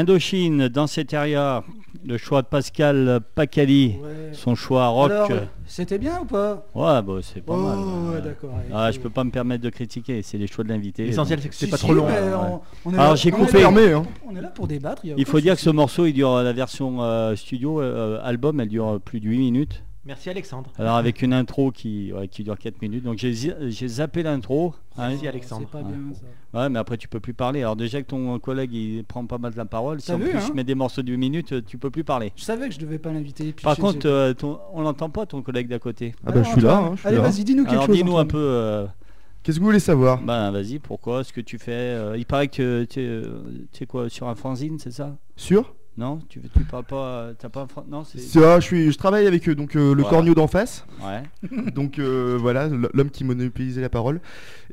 Indochine, dans cet area, le choix de Pascal Pacali, Ouais. son choix rock. Alors, c'était bien ou pas? Ouais, bah, c'est pas Oh, mal. ouais, d'accord. Ah, je peux pas me permettre de critiquer, c'est les choix de l'invité. L'essentiel, c'est que c'est Si, pas si, trop long. ouais. on- on est Alors, là- j'ai coupé. là- hein. On est là pour débattre. Il aucun faut dire que ce morceau, il dure la version euh, studio, euh, album, elle dure plus de 8 minutes. Merci Alexandre. Alors avec une intro qui, ouais, qui dure 4 minutes. Donc j'ai zappé l'intro. hein. Merci Alexandre. Pas Ouais. bien ça. Ouais, mais après tu peux plus parler. Alors déjà que ton collègue il prend pas mal de la parole, si en vu, plus hein je mets des morceaux de 8 minutes, euh, tu peux plus parler. Je savais que je devais pas l'inviter. Par contre, euh, ton- on l'entend pas ton collègue d'à côté. Ah bah je suis là, hein, je suis Allez, vas-y, dis-nous quelque Alors chose. dis-nous un peu. euh, Qu'est-ce que vous voulez savoir? ben vas-y, pourquoi ce que tu fais euh, Il paraît que tu es, tu es quoi sur un fanzine, c'est ça? Sûr Non, tu, tu parles pas. euh, T'as pas un Non, c'est. Ça, je, suis, je travaille avec eux, donc euh, le Voilà. corneau d'en face. Ouais. donc euh, voilà, l- l'homme qui monopolisait la parole.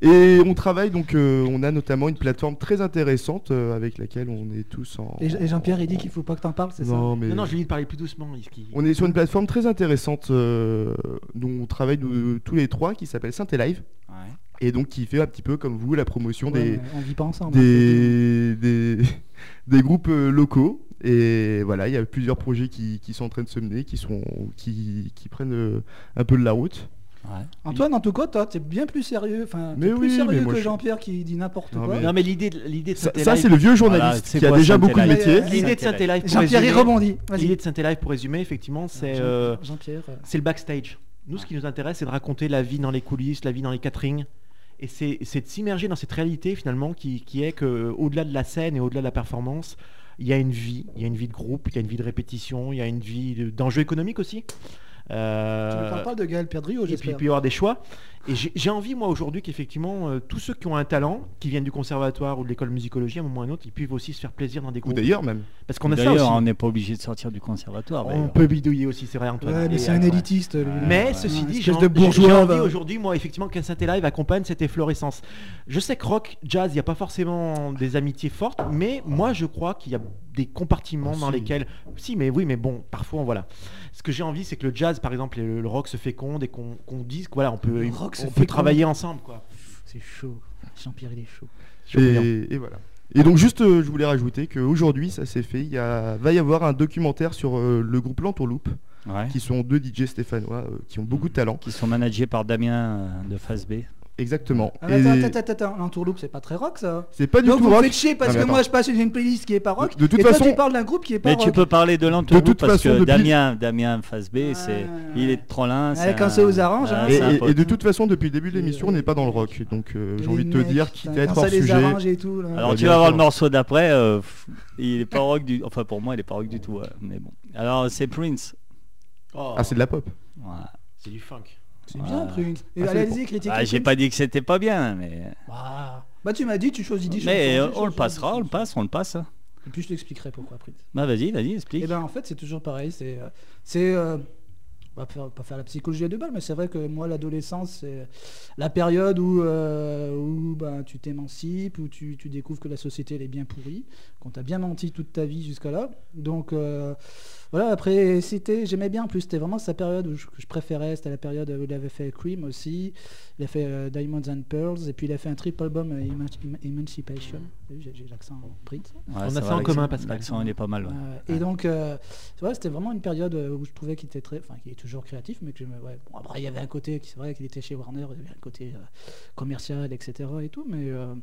Et on travaille, donc euh, on a notamment une plateforme très intéressante euh, avec laquelle on est tous en... Et, et Jean-Pierre, il dit qu'il faut pas que t'en parles, c'est ça? Non, mais... Non, non, je lui dis de parler plus doucement. il- On est sur une plateforme très intéressante euh, dont on travaille nous, tous les trois qui s'appelle Synthé Live ouais. et donc qui fait un petit peu comme vous la promotion Ouais, des, mais On vit pas ensemble. des, des, des groupes euh, locaux. Et voilà, il y a plusieurs projets qui, qui sont en train de se mener, qui, sont, qui, qui prennent euh, un peu de la route. ouais. Antoine, en tout cas, toi, t'es bien plus sérieux. Enfin, Mais t'es plus oui, sérieux que je- Jean-Pierre qui dit n'importe quoi. mais- Non, mais l'idée l'idée de Ça, c'est le vieux journaliste qui a déjà beaucoup de métiers. L'idée de Live, pour Jean-Pierre, il rebondit. L'idée de Live, pour résumer, effectivement, c'est euh, Jean-Pierre. euh, c'est le backstage. Nous, ce qui nous intéresse, c'est de raconter la vie dans les coulisses, la vie dans les caterings. Et c'est de s'immerger dans cette réalité, finalement, qui, qui est que au-delà de la scène et au-delà de la performance, il y a une vie. Il y a une vie de groupe, il y a une vie de répétition, il y a une vie de- d'enjeux économiques aussi. Euh, Tu ne parles pas de Gaël Perdriau, et j'espère. puis il peut y avoir des choix. Et j'ai envie, moi, aujourd'hui, qu'effectivement, euh, tous ceux qui ont un talent, qui viennent du conservatoire ou de l'école de musicologie, à un moment ou à un autre, ils puissent aussi se faire plaisir dans des Ou groupes. d'ailleurs même. Parce qu'on a ça aussi. D'ailleurs, on n'est pas obligé de sortir du conservatoire. On peut bidouiller aussi, c'est vrai, Antoine. Ouais, mais c'est euh, un ouais. élitiste. lui. Mais Ouais, ceci ouais. dit, j'ai envie aujourd'hui, moi, effectivement, qu'un synthé live accompagne cette efflorescence. Je sais que rock, jazz, il n'y a pas forcément des amitiés fortes, mais moi, je crois qu'il y a des compartiments Ah, dans si. lesquels. Si, mais oui, mais bon, parfois, voilà. Ce que j'ai envie, c'est que le jazz, par exemple, et le, le rock se féconde et qu'on dise que voilà, on peut, Le rock on peut travailler ensemble, quoi. C'est chaud. Jean-Pierre, il est chaud. Et, et voilà. Et donc juste, euh, je voulais rajouter qu'aujourd'hui, ça s'est fait. Il y a, va y avoir un documentaire sur euh, le groupe L'Entourloupe, Ouais. qui sont deux DJ stéphanois euh, qui ont beaucoup de talent. Qui sont managés par Damien euh, de Phase B. Exactement. Ah, mais Et attends, attends, attends, attends, l'entourloupe, c'est pas très rock ça. C'est pas du Donc tout vous rock. faites chier parce Non, mais que moi je passe une playlist qui est pas rock. De- de toute et toi façon- tu parles d'un groupe qui est pas Mais rock. tu peux parler de l'entourloupe toute parce façon, que depuis- Damien, Damien Phase B, Ouais, c'est, il est de Trollin. Ouais, quand ça vous arrange, hein. Et, de toute façon, depuis le début de l'émission, on n'est pas dans le rock. Donc euh, j'ai envie de te mecs, dire, quitte à être hors sujet. arrange et tout. là. Alors tu vas voir le morceau d'après, euh, il est pas rock du, enfin pour moi il est pas rock du tout, mais bon. Alors c'est Prince. Ah, c'est de la pop. C'est du funk. C'est bien. Prince. Et Ah, allez-y, critiquez. Ah, j'ai pas dit que c'était pas bien, mais Bah, bah, tu m'as dit, tu choisis 10 mais on le passera, on le passe, on le passe. hein. Et puis je t'expliquerai pourquoi Prince. Bah vas-y, vas-y, explique. Et ben en fait c'est toujours pareil, c'est euh, c'est euh, on va faire- pas faire la psychologie à deux balles, mais c'est vrai que moi l'adolescence c'est la période où euh, où ben, tu t'émancipes, où tu, tu découvres que la société elle est bien pourrie, qu'on t'a bien menti toute ta vie jusqu'à là. Donc euh, voilà après c'était j'aimais bien en plus c'était vraiment sa période où je, que je préférais, c'était la période où il avait fait Cream aussi, il a fait euh, Diamonds and Pearls et puis il a fait un triple album euh, Eman- Emancipation. J'ai j'ai l'accent Prince. Ouais, On a ça en l'accent- commun, Pascal. L'accent il est pas mal. ouais. Euh, et donc, euh, vrai, c'était vraiment une période où je trouvais qu'il était très, enfin, qu'il est toujours créatif, mais que je me, ouais, bon, après il y avait un côté, qui- c'est vrai qu'il était chez Warner, il y avait un côté euh, commercial, etc. et tout, mais euh,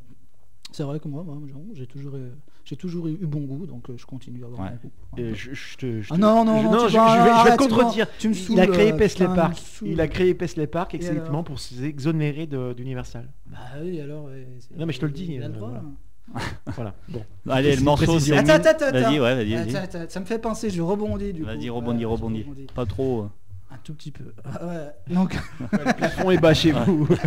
c'est vrai que moi, j'ai toujours, euh, j'ai toujours eu bon goût, donc euh, je continue à avoir Ouais. bon goût. Je, je te, je Ah non, non, je- non, tu je, vas- je vais, je vais arrête, te contredire. tu me il a créé euh, Paisley Park. il a créé Paisley Park alors pour s'exonérer d'Universal. Bah oui, alors. Non, mais je te le dis, Il a le euh, droit. voilà. Voilà. Bon. Allez, le morceau. Attends, attends, attends. Vas-y, ouais, vas-y, Attends, vas-y. attends, ça me fait penser, je rebondis du coup. Vas-y, rebondis. rebondis. Pas trop. Euh. Un tout petit peu. Ouais. Donc, Le plafond est bas chez vous.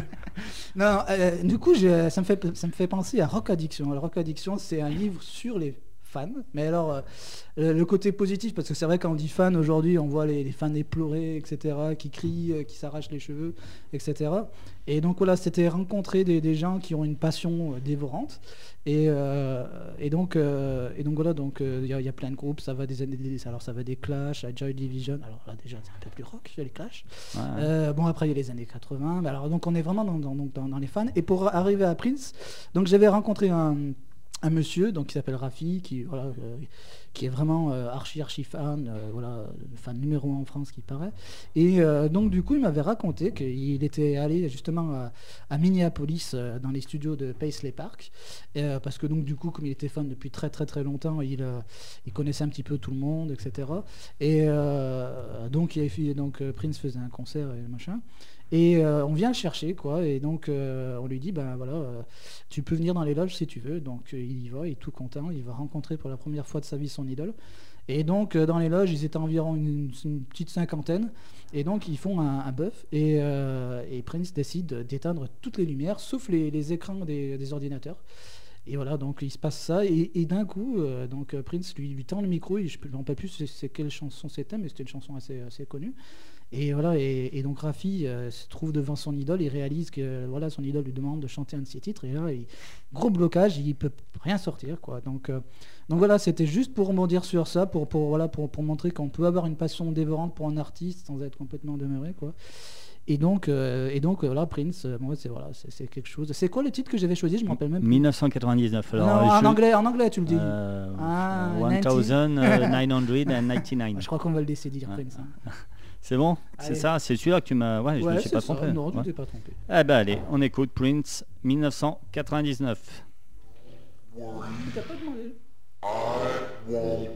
Non, euh, du coup, ça me, fait, ça me fait penser à Rock Addiction. Alors, Rock Addiction, c'est un livre sur les fans. Mais alors, euh, le côté positif, parce que c'est vrai quand on dit fan aujourd'hui, on voit les, les fans éplorés, etc., qui crient, euh, qui s'arrachent les cheveux, etc. Et donc voilà, c'était rencontrer des, des gens qui ont une passion euh, dévorante. Et, euh, et donc, et donc voilà, donc il y, a- il y a plein de groupes. Ça va des années, des- alors ça va des Clash, à Joy Division. Alors là déjà, c'est un peu plus rock, les Clash. Ouais. Bon, après, il y a les années 80. Mais alors, donc, on est vraiment dans, dans- donc, dans- dans les fans. Et pour arriver à Prince, donc j'avais rencontré un, un monsieur donc qui s'appelle Rafi qui euh, est vraiment euh, archi archi fan euh, voilà fan numéro un en France qui paraît. Et donc du coup il m'avait raconté qu'il était allé justement à, Minneapolis dans les studios de Paisley Park. Parce que donc du coup comme il était fan depuis très très très longtemps il connaissait un petit peu tout le monde etc et donc il avait donc Prince faisait un concert et machin et euh, on vient le chercher, quoi. Et donc, euh, on lui dit, ben voilà, euh, tu peux venir dans les loges si tu veux. Donc, il y va, il est tout content. Il va rencontrer pour la première fois de sa vie son idole. Et donc, dans les loges, ils étaient environ une, petite cinquantaine. Et donc, ils font un, un bœuf. Et, Prince décide d'éteindre toutes les lumières, sauf les, écrans des, ordinateurs. Et voilà, donc il se passe ça. Et, d'un coup, donc Prince lui, tend le micro. Et je ne me rappelle plus c'est, quelle chanson c'était, mais c'était une chanson assez connue. Et voilà, et, et donc Rafi euh, se trouve devant son idole, il réalise que voilà, son idole lui demande de chanter un de ses titres, et là, il- gros blocage, il peut rien sortir, quoi. Donc, euh, donc voilà, c'était juste pour rebondir sur ça, pour, pour, voilà, pour, pour montrer qu'on peut avoir une passion dévorante pour un artiste sans être complètement demeuré, quoi. Et donc, euh, et donc voilà, Prince, c'est voilà, c'est quelque chose. C'est quoi le titre que j'avais choisi? Je me rappelle même. plus. 1999. Alors, non, en je- anglais, en anglais, tu le dis. euh, Ah, euh, 1999. je crois qu'on va le Ouais. Prince. hein. C'est bon? C'est ça C'est celui-là que tu m'as. Ouais, je Ouais, me suis pas ça. trompé. Non, tu Ouais. t'es pas trompé. Eh ben allez, on écoute Prince 1999. T'as pas demandé. I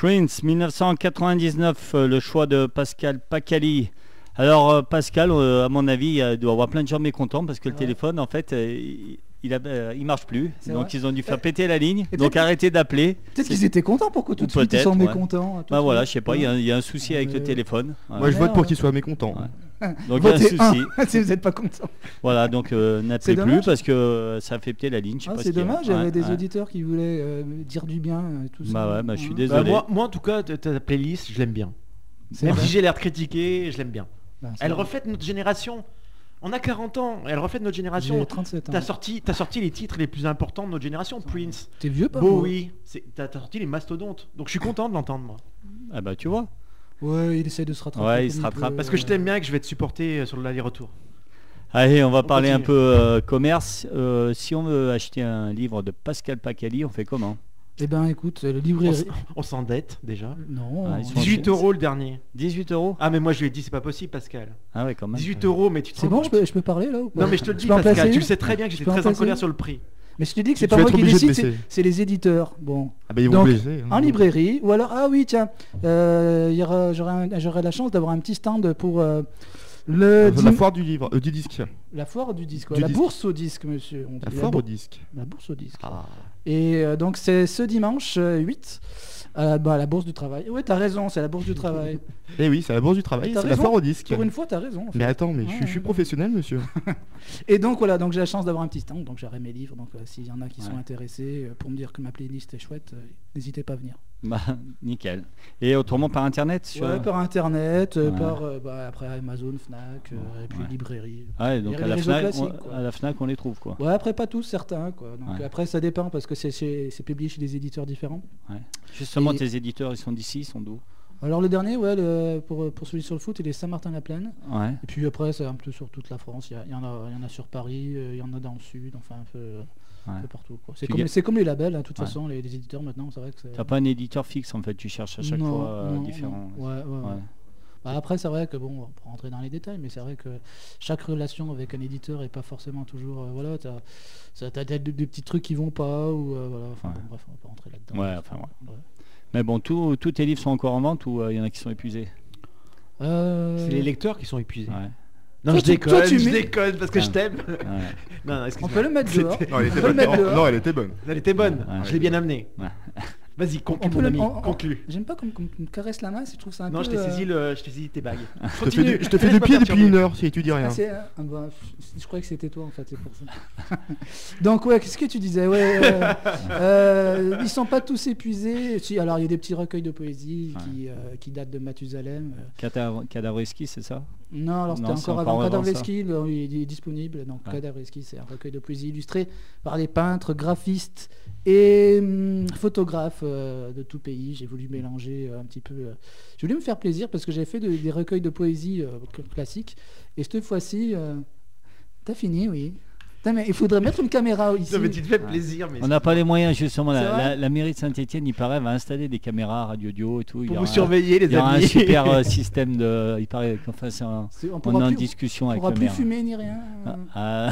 Prince, 1999, euh, le choix de Pascal Pacali. Alors euh, Pascal, euh, à mon avis, il doit y avoir plein de gens mécontents parce que le Ouais. téléphone, en fait, il, il, a- il marche plus. Donc ils ont dû faire péter la ligne. et Donc arrêtez d'appeler. Peut-être qu'ils étaient contents pour que tout Ou de suite ils peut-être, sont ouais. mécontents. tout Bah voilà, je sais pas, il y, a- il y a un souci avec le téléphone. Moi, je vote pour qu'il soit mécontent. Donc il y a un souci. si vous n'êtes pas content. Voilà, donc euh, n'appelez plus parce que euh, ça fait péter la ligne. Ah, c'est dommage, il y avait Ouais, des ouais. auditeurs qui voulaient euh, dire du bien et tout ça. Bah ouais, bah, je suis Hein. désolé. Bah, moi, moi, en tout cas, ta- ta playlist, je l'aime bien. C'est Même si j'ai l'air critiqué, je l'aime bien. Bah, Elle vrai. reflète notre génération. On a 40 ans, elle reflète notre J'ai génération. 37 ans. T'as sorti, t'as sorti les titres les plus importants de notre génération, Prince, T'es vieux pas Bowie, t'as sorti les mastodontes. Donc je suis content de l'entendre moi. Ah bah tu vois. Ouais, il essaie de se rattraper. Ouais, il se rattrape. peut, Parce que je euh, t'aime bien et que je vais te supporter euh, sur l'aller-retour. Allez, on va parler un peu euh, commerce. Euh, si on veut acheter un livre de Pascal Pacali, on fait comment? Eh ben écoute, le On librairie. On s'endette déjà. Non. Ah, ils sont 18 euros le dernier. 18 euros? Ah mais moi je lui ai dit c'est pas possible Pascal. Ah ouais, quand même. 18 euros mais tu te C'est bon, je peux, je peux parler là ou pas? Non mais je te le dis Pascal, tu sais très bien que j'étais très en colère sur le prix. Mais je te dis que Tu c'est pas moi qui décide, c'est les éditeurs. Bon. Ah bah ils vont Donc, hein. En librairie, ou alors, ah oui, tiens, euh, il y aura- j'aurai un- j'aurai la chance d'avoir un petit stand pour euh, le La foire du livre, euh, du disque. la foire du disque, ouais, Du la disque. bourse au disque, monsieur. on La foire au disque. la bourse au disque. Ah. Et euh, donc c'est ce dimanche euh, 8 à bah, à la bourse du travail. Ouais, t'as raison, c'est la bourse du travail. Eh oui, c'est la bourse du travail, c'est la foire au disque. Pour une fois, t'as raison. en fait. Mais attends, mais je, suis- je professionnel, monsieur. Et donc voilà, donc j'ai la chance d'avoir un petit stand, donc j'aurai mes livres. Donc euh, s'il y en a qui sont intéressés euh, pour me dire que ma playlist est chouette, euh, n'hésitez pas à venir. Bah, nickel. Et autrement par internet sur... Ouais, par internet, euh, Ouais. par euh, bah, après Amazon, Fnac, euh, et puis Ouais. librairie. Ah donc à la, Fnac, on, quoi. à la Fnac, on les trouve quoi. Ouais, après pas tous, certains quoi. Donc après ça dépend parce que c'est publié chez des éditeurs différents. Justement, Et- tes éditeurs, ils sont d'ici, ils sont d'où? Alors le dernier, ouais, le- pour, pour celui sur le foot, il est Saint-Martin-la-Plaine. Ouais. Et puis après, c'est un peu sur toute la France. Il y, a- il y en, a, il y en a sur Paris, il y en a dans le sud, enfin un peu, Ouais. peu partout. C'est comme, ga- c'est comme les labels, hein, de toute Ouais. façon, les, les éditeurs maintenant, c'est vrai que c'est. T'as pas un éditeur fixe en fait, tu cherches à chaque Non, fois euh, non, différent. non. Ouais, ouais, ouais. Ouais. Bah, après, c'est vrai que bon, on peut rentrer dans les détails, mais c'est vrai que chaque relation avec un éditeur est pas forcément toujours. euh, voilà, t'as ça- t'as des, petits trucs qui vont pas, ou euh, voilà. Enfin, Ouais. bon, bref, on va pas rentrer là-dedans. Ouais, enfin, Mais bon, tous tous tes livres sont encore en vente ou euh, il y en a qui sont épuisés? Euh, C'est les lecteurs qui sont épuisés. Non, Toi, je déconne, toi, tu je mets- déconne parce que Ah. je t'aime. ouais. Non, non, on excuse-moi. peut le mettre dehors. Non, elle était On peut le bonne. mettre Non, dehors. non, elle était bonne. Elle était bonne, Ouais. je l'ai bien amenée. Ouais. Vas-y, On conclue mon ami, on- on- conclue. J'aime pas comme, comme tu me caresses la main, je trouve ça un Non, peu. je t'ai euh, saisi, le... je t'ai saisi tes bagues. Je te fais Continue, du, je te fais du pied depuis une heure si tu dis rien. Ah, euh, ah bah, je croyais que c'était toi en fait, c'est pour ça. Donc ouais, qu'est-ce que tu disais? Ouais, euh, euh, ils sont pas tous épuisés. Si, alors il y a des petits recueils de poésie qui, euh, qui datent de Mathusalem. euh. Cadavre- Cadavreski, c'est ça? Non, alors c'était Non, c'est encore avant. le- il est disponible. Donc Ouais. Cadavreski, c'est un recueil de poésie illustré par des peintres, graphistes et hum, photographes euh, de tout pays. J'ai voulu mélanger euh, un petit peu. euh, J'ai voulu me faire plaisir parce que j'avais fait de- des recueils de poésie cl- classiques. Et cette fois-ci, t'as fini, oui. Putain, mais il faudrait mettre une caméra ici. Non, mais tu te fais plaisir, mais On n'a pas les moyens justement. La, la- la mairie de Saint-Etienne, il paraît, va installer des caméras radio audio et tout. Il pour aura- vous surveiller, les Il y aura un amis. super euh, système de. Il paraît qu'enfin c'est un- on On pourra est en plus, discussion on avec pourra le plus maire. fumer ni rien. Ah, ah,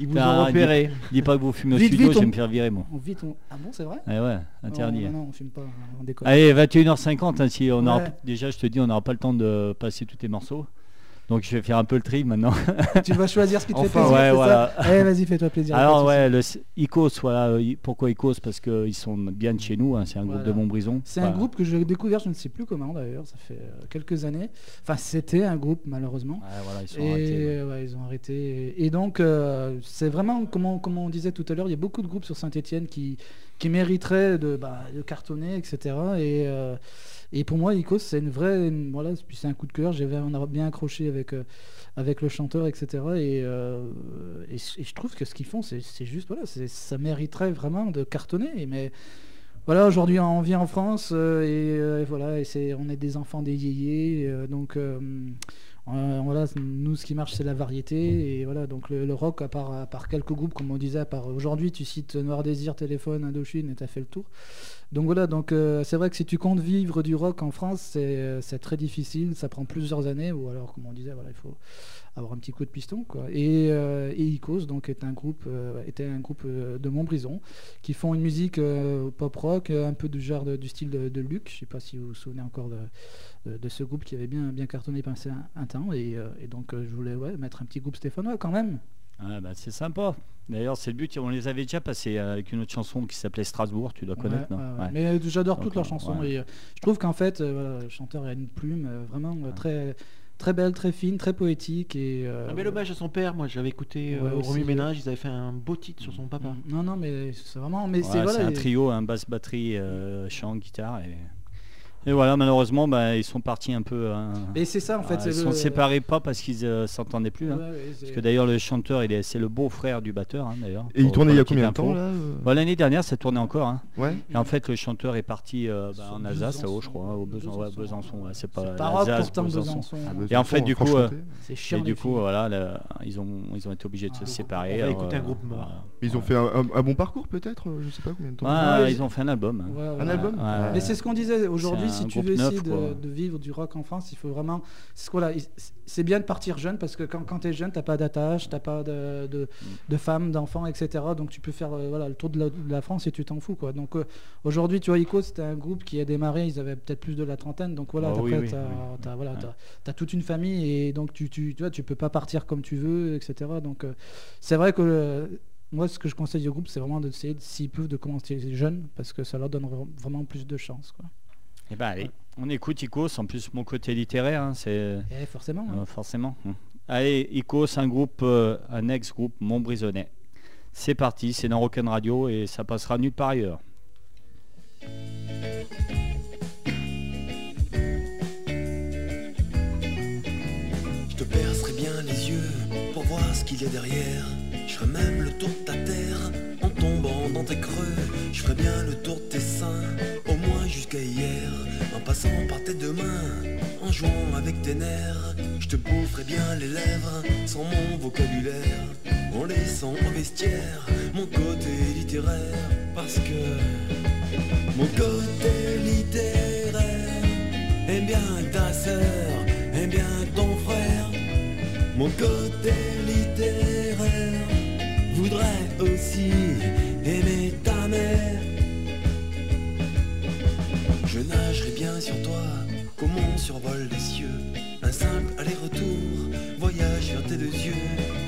Ils vous ont repéré. dis pas que vous fumez au Vite, studio, vite, je vais on- me faire virer moi. On vite, on- Ah bon, c'est vrai Eh ouais, interdit. Non, non, on fume pas, on déconne. Allez, 21h50, hein, si on aura- déjà je te dis, on n'aura pas le temps de passer tous tes morceaux. Donc je vais faire un peu le tri maintenant. tu vas choisir ce qui te fait Enfin, plaisir. ouais, voilà. Allez, vas-y, fais-toi plaisir. Alors ouais, le Icos, voilà, pourquoi Icos? Parce qu'ils sont bien de chez nous, hein, c'est un groupe de Montbrison. C'est un groupe que j'ai découvert, je ne sais plus comment d'ailleurs, ça fait euh, quelques années. Enfin, c'était un groupe malheureusement. Ouais, voilà, ils sont Et arrêtés, ouais. ouais, ils ont arrêté. Et, donc, euh, c'est vraiment, comme on, comme on disait tout à l'heure, il y a beaucoup de groupes sur Saint-Etienne qui, qui mériteraient de, bah, de cartonner, etc. Et, euh, et pour moi, Icos, c'est une vraie. voilà, puis c'est un coup de cœur. J'avais, bien accroché avec, euh, avec le chanteur, etc. Et, euh, et, je- trouve que ce qu'ils font, c'est, juste. Voilà, ça mériterait vraiment de cartonner. Mais. Voilà, aujourd'hui on vit en France euh, et, voilà, et on est des enfants des yéyés, donc voilà, nous, ce qui marche, c'est la variété. Et voilà, donc le, rock, à part, à part quelques groupes, comme on disait, à part aujourd'hui, tu cites Noir Désir, Téléphone, Indochine, et tu as fait le tour. Donc voilà, donc euh, c'est vrai que si tu comptes vivre du rock en France, c'est euh, c'est très difficile, ça prend plusieurs années, ou alors, comme on disait, voilà, il faut avoir un petit coup de piston. Euh, et Icos, donc, est un groupe, était un groupe de Montbrison qui font une musique pop-rock, euh, un peu du genre du style de, Luc. Je sais pas si vous vous souvenez encore de, ce groupe qui avait bien, bien cartonné pendant un, un temps. Et, donc, je voulais mettre un petit groupe stéphanois quand même. Ah, bah, c'est sympa. D'ailleurs, c'est le but. On les avait déjà passés euh, avec une autre chanson qui s'appelait Strasbourg. Tu dois connaître, Ouais, non ouais, ouais. Ouais. Mais euh, j'adore toutes leurs chansons. ouais. Et euh, je trouve qu'en fait, euh, le chanteur a une plume euh, vraiment euh, Ouais. très, très belle, très fine, très poétique. Et, euh, Un bel hommage à son père. Moi, j'avais écouté Ouais, euh. Remue Ménage. Ils avaient fait un beau titre sur son papa. Non, non, mais c'est vraiment. Mais Ouais, c'est voilà, un et- trio, un basse batterie, euh, chant, guitare. Et... et voilà, malheureusement, bah, ils sont partis un peu. hein. Et c'est ça en fait. Ah, ils le- sont séparés pas parce qu'ils euh, s'entendaient plus. hein. Ouais, ouais, c'est- Parce que d'ailleurs, le chanteur, il est, c'est le beau-frère du batteur, hein, d'ailleurs. Et il tournait il y a combien de temps là euh Bah, L'année dernière, ça tournait encore. hein. Ouais. Et en fait, le chanteur est parti euh, bah, en Alsace, Besançon. là-haut, je crois, au Besançon. C'est pas pas pourtant Besançon. Besançon. Ah, Et en fait, du coup. C'est Et du coup, voilà, ils, ont, ils ont été obligés de Ah, se séparer. un euh, groupe mort. ils ont fait un, bon parcours peut-être, euh, je sais pas combien de temps. Ils ont fait un album. Un album. Mais c'est ce qu'on disait aujourd'hui, Si tu veux essayer de, vivre du rock en France, il faut vraiment. c'est bien de partir jeune parce que quand, quand tu es jeune, tu pas d'attache, tu pas de, de, Mm. de femmes, d'enfants, etc. Donc tu peux faire euh, voilà, le tour de la, France et tu t'en fous. Quoi. Donc euh, aujourd'hui, tu vois, Ico, c'était un groupe qui a démarré, ils avaient peut-être plus de la trentaine. Donc voilà, oui, oui, tu as, oui. voilà, Ouais. t'as- t'as toute une famille et donc tu, tu, tu vois, tu peux pas partir comme tu veux, etc. Donc euh, c'est vrai que. moi, ce que je conseille au groupe, c'est vraiment d'essayer, s'ils peuvent, de commencer jeune, parce que ça leur donne vra- vraiment plus de chance. Quoi. Et ben allez, on écoute Icos. En plus, mon côté littéraire, hein, c'est Et forcément. hein. euh, forcément. Hmm. Allez, Icos, un groupe, euh, un ex-groupe Montbrisonnais. C'est parti, c'est dans Rock'n Radio et ça passera nulle part ailleurs. Je te percerai bien les yeux pour voir ce qu'il y a derrière. Je ferai même le tour de ta terre dans tes creux. Je ferai bien le tour de tes seins, au moins jusqu'à hier. En passant par tes deux mains, en jouant avec tes nerfs. Je te boufferai bien les lèvres sans mon vocabulaire. En laissant au vestiaire mon côté littéraire. Parce que mon côté littéraire aime bien ta sœur, aime bien ton frère. Mon côté littéraire voudrait aussi aimer ta mère. Je nagerai bien sur toi, comme on survole les cieux. Un simple aller-retour, voyage vers tes deux yeux.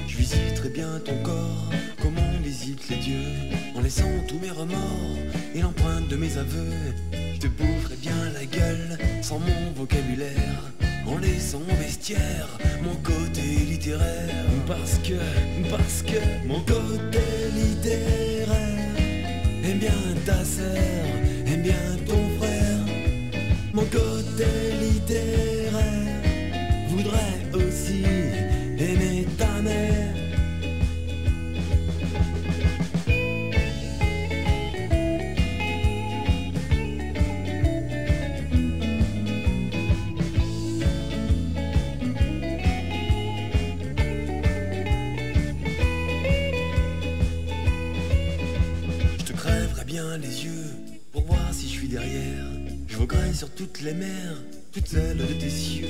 Je visiterai bien ton corps, comme on visite les dieux. En laissant tous mes remords et l'empreinte de mes aveux. Je te boufferai bien la gueule, sans mon vocabulaire. En laissant vestiaire mon côté littéraire. Parce que, parce que mon côté littéraire aime bien ta sœur, aime bien ton frère. Mon côté littéraire Je voguerai sur toutes les mers, toutes celles de tes cieux.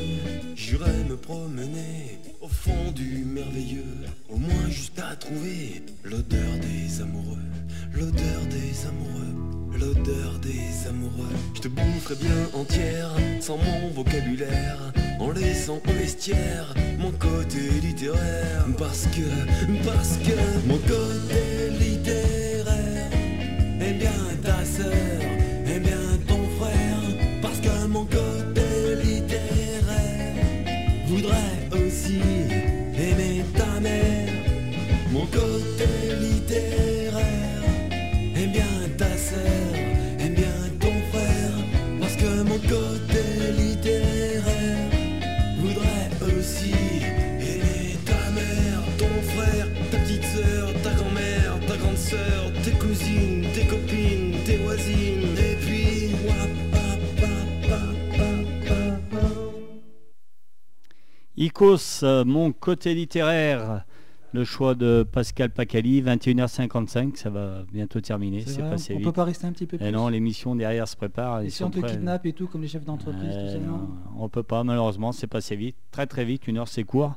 J'irai me promener au fond du merveilleux, au moins jusqu'à trouver l'odeur des amoureux, l'odeur des amoureux, l'odeur des amoureux. Je te boufferai bien entière, sans mon vocabulaire, en laissant au vestiaire mon côté littéraire. Parce que, parce que mon côté littéraire côté littéraire. Aime bien ta sœur, aime bien ton frère, parce que mon côté littéraire voudrait aussi aimer ta mère, ton frère, ta petite sœur, ta grand-mère, ta grande sœur, tes cousines, tes copines, tes voisines, et puis. Icos, euh, mon côté littéraire, le choix de Pascal Pacali, 21h55, ça va bientôt terminer, C'est c'est vrai, passé on vite. peut pas rester un petit peu plus. Et non, l'émission derrière se prépare. Et ils si sont on te prêts. kidnappe et tout, comme les chefs d'entreprise, non, on peut pas, malheureusement, c'est passé vite, très très vite, une heure c'est court.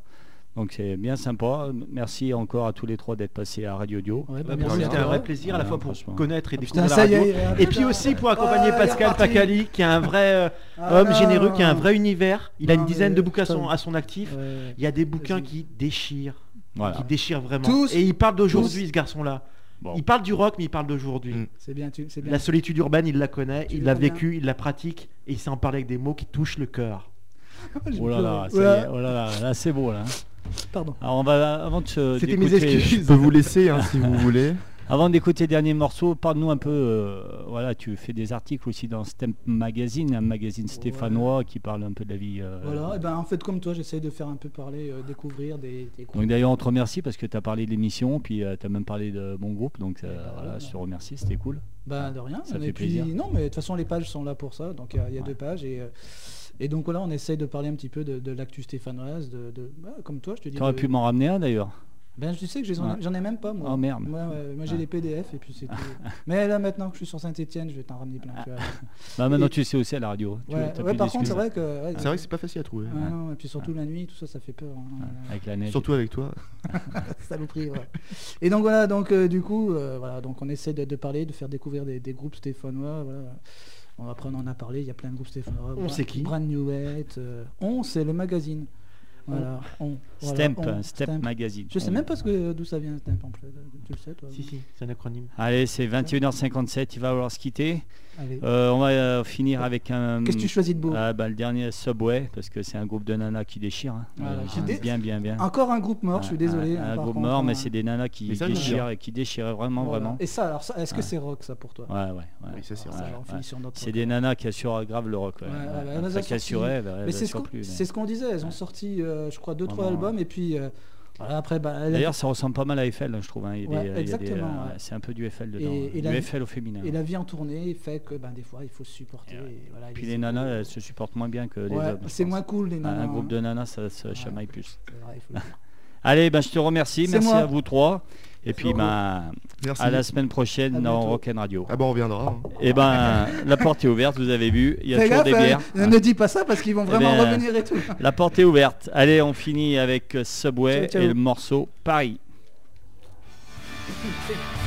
Donc c'est bien sympa. Merci encore à tous les trois d'être passés à Radio Dio. Ouais, bah, C'était un vrai plaisir à la fois pour connaître et Ah, découvrir putain, la radio. est, Et puis aussi pour accompagner Ah, Pascal. Pacali, qui est un vrai euh, Ah, homme non, généreux, qui a un non. vrai univers. Il a une dizaine mais de bouquins à son, putain. à son actif. Ouais. Il y a des bouquins qui déchirent. Voilà. Qui déchirent vraiment. Tous. Et il parle d'aujourd'hui, ce garçon-là. Bon. Il parle du rock, mais il parle d'aujourd'hui. Mm. C'est bien, tu- c'est bien. La solitude urbaine, il la connaît, Tu il l'a vois bien. vécu, il la pratique, et il sait en parler avec des mots qui touchent le cœur. Oh là là, y est, oh là là, là c'est beau là. hein. Pardon. Alors on va avant de se C'était mes d'écouter- Je excuses. peux vous laisser hein, si vous voulez. Avant d'écouter le dernier morceau, parle-nous un peu. euh, voilà, tu fais des articles aussi dans Stemp Magazine, un magazine stéphanois qui parle un peu de la vie. euh, Voilà, et ben en fait comme toi j'essaye de faire un peu parler, euh, découvrir des. Donc d'ailleurs on te remercie parce que tu as parlé de l'émission, puis tu as même parlé de mon groupe, donc euh, bah, voilà, ouais. je te remercie, c'était cool. Ben de rien. Ça et fait puis, plaisir. Non mais de toute façon les pages sont là pour ça, donc il y a- il y a, Ouais. deux pages et, et donc voilà on essaye de parler un petit peu de, de l'actu stéphanoise, de, de- bah, comme toi je te dis. Tu aurais de- pu m'en ramener un d'ailleurs. Ben je sais que j'en Ouais. ai même pas moi. Oh, merde. Moi, ouais, moi j'ai Ah. des PDF et puis c'est tout. mais là maintenant que je suis sur Saint-Etienne je vais t'en ramener plein. tu vois. Bah, maintenant Et- tu sais aussi à la radio. Tu- Ouais, ouais, par contre c'est vrai que... ouais, C'est vrai que c'est pas facile à trouver. Ouais, non, et puis surtout la nuit, tout ça, ça fait peur. hein. Avec la neige. Surtout avec toi. Saloperie, ouais. Et donc voilà, donc euh, du coup, euh, voilà, donc on essaie de, de parler, de faire découvrir des, des groupes stéphanois. Voilà. On, après on en a parlé, il y a plein de groupes stéphanois. On Bra- sait qui Brand New euh, On, c'est le magazine. Voilà, On. Voilà, Stemp, On, Step Stemp. Magazine. Je sais On- même pas d'où ça vient, Stemp, en fait. Tu le sais, toi Si, si, c'est un acronyme. Allez, c'est 21h57, il va falloir se quitter. Euh, on va euh, finir avec un. Qu'est-ce que tu choisis de beau? Ah, bah, le dernier Subway, parce que c'est un groupe de nanas qui déchire. hein. Voilà, Euh, qui dé- bien, bien, bien. Encore un groupe mort, je suis désolé. Un, hein, un groupe contre, mort, mais hein. c'est des nanas qui ça, déchirent et qui déchirent vraiment, Voilà. vraiment. Et ça, alors, est-ce que Ouais. c'est rock ça pour toi? Ouais, ouais, ouais. Oui, ça, c'est C'est des nanas qui assurent grave le rock. Ouais. Ouais, ouais, Ouais, ouais, elles ont Après sorti- qu'elles assuraient, bah, elles Mais c'est ce qu'on disait, elles ont sorti, euh, je crois, deux, trois Vraiment, albums, et puis euh, voilà, après, bah, D'ailleurs, ça ressemble pas mal à Eiffel, je trouve. hein. Il y a des- Ouais, il y a des, exactement, euh, ouais. C'est un peu du Eiffel dedans. Et- et du la- Eiffel au féminin. Et la vie en tournée fait que ben, des fois il faut se supporter. Et voilà, Puis les nanas, elles se supportent moins bien que les Ouais, hommes. je c'est pense. moins cool les Un- nanas. Un groupe hein. de nanas, ça se chamaille plus. C'est vrai, il faut le dire. Allez, ben, je te remercie. C'est Merci moi. à vous trois. Et puis, ben, Merci. à la semaine prochaine dans. Rock'n Radio. Ah bah on reviendra. hein. Et ben, la porte est ouverte, vous avez vu. Il y a Fais toujours gaffe, des hein, bières. ne- ne dis pas ça parce qu'ils vont vraiment ben, revenir et tout. La porte est ouverte. Allez, on finit avec Subway Ciao, ciao. et le morceau. Paris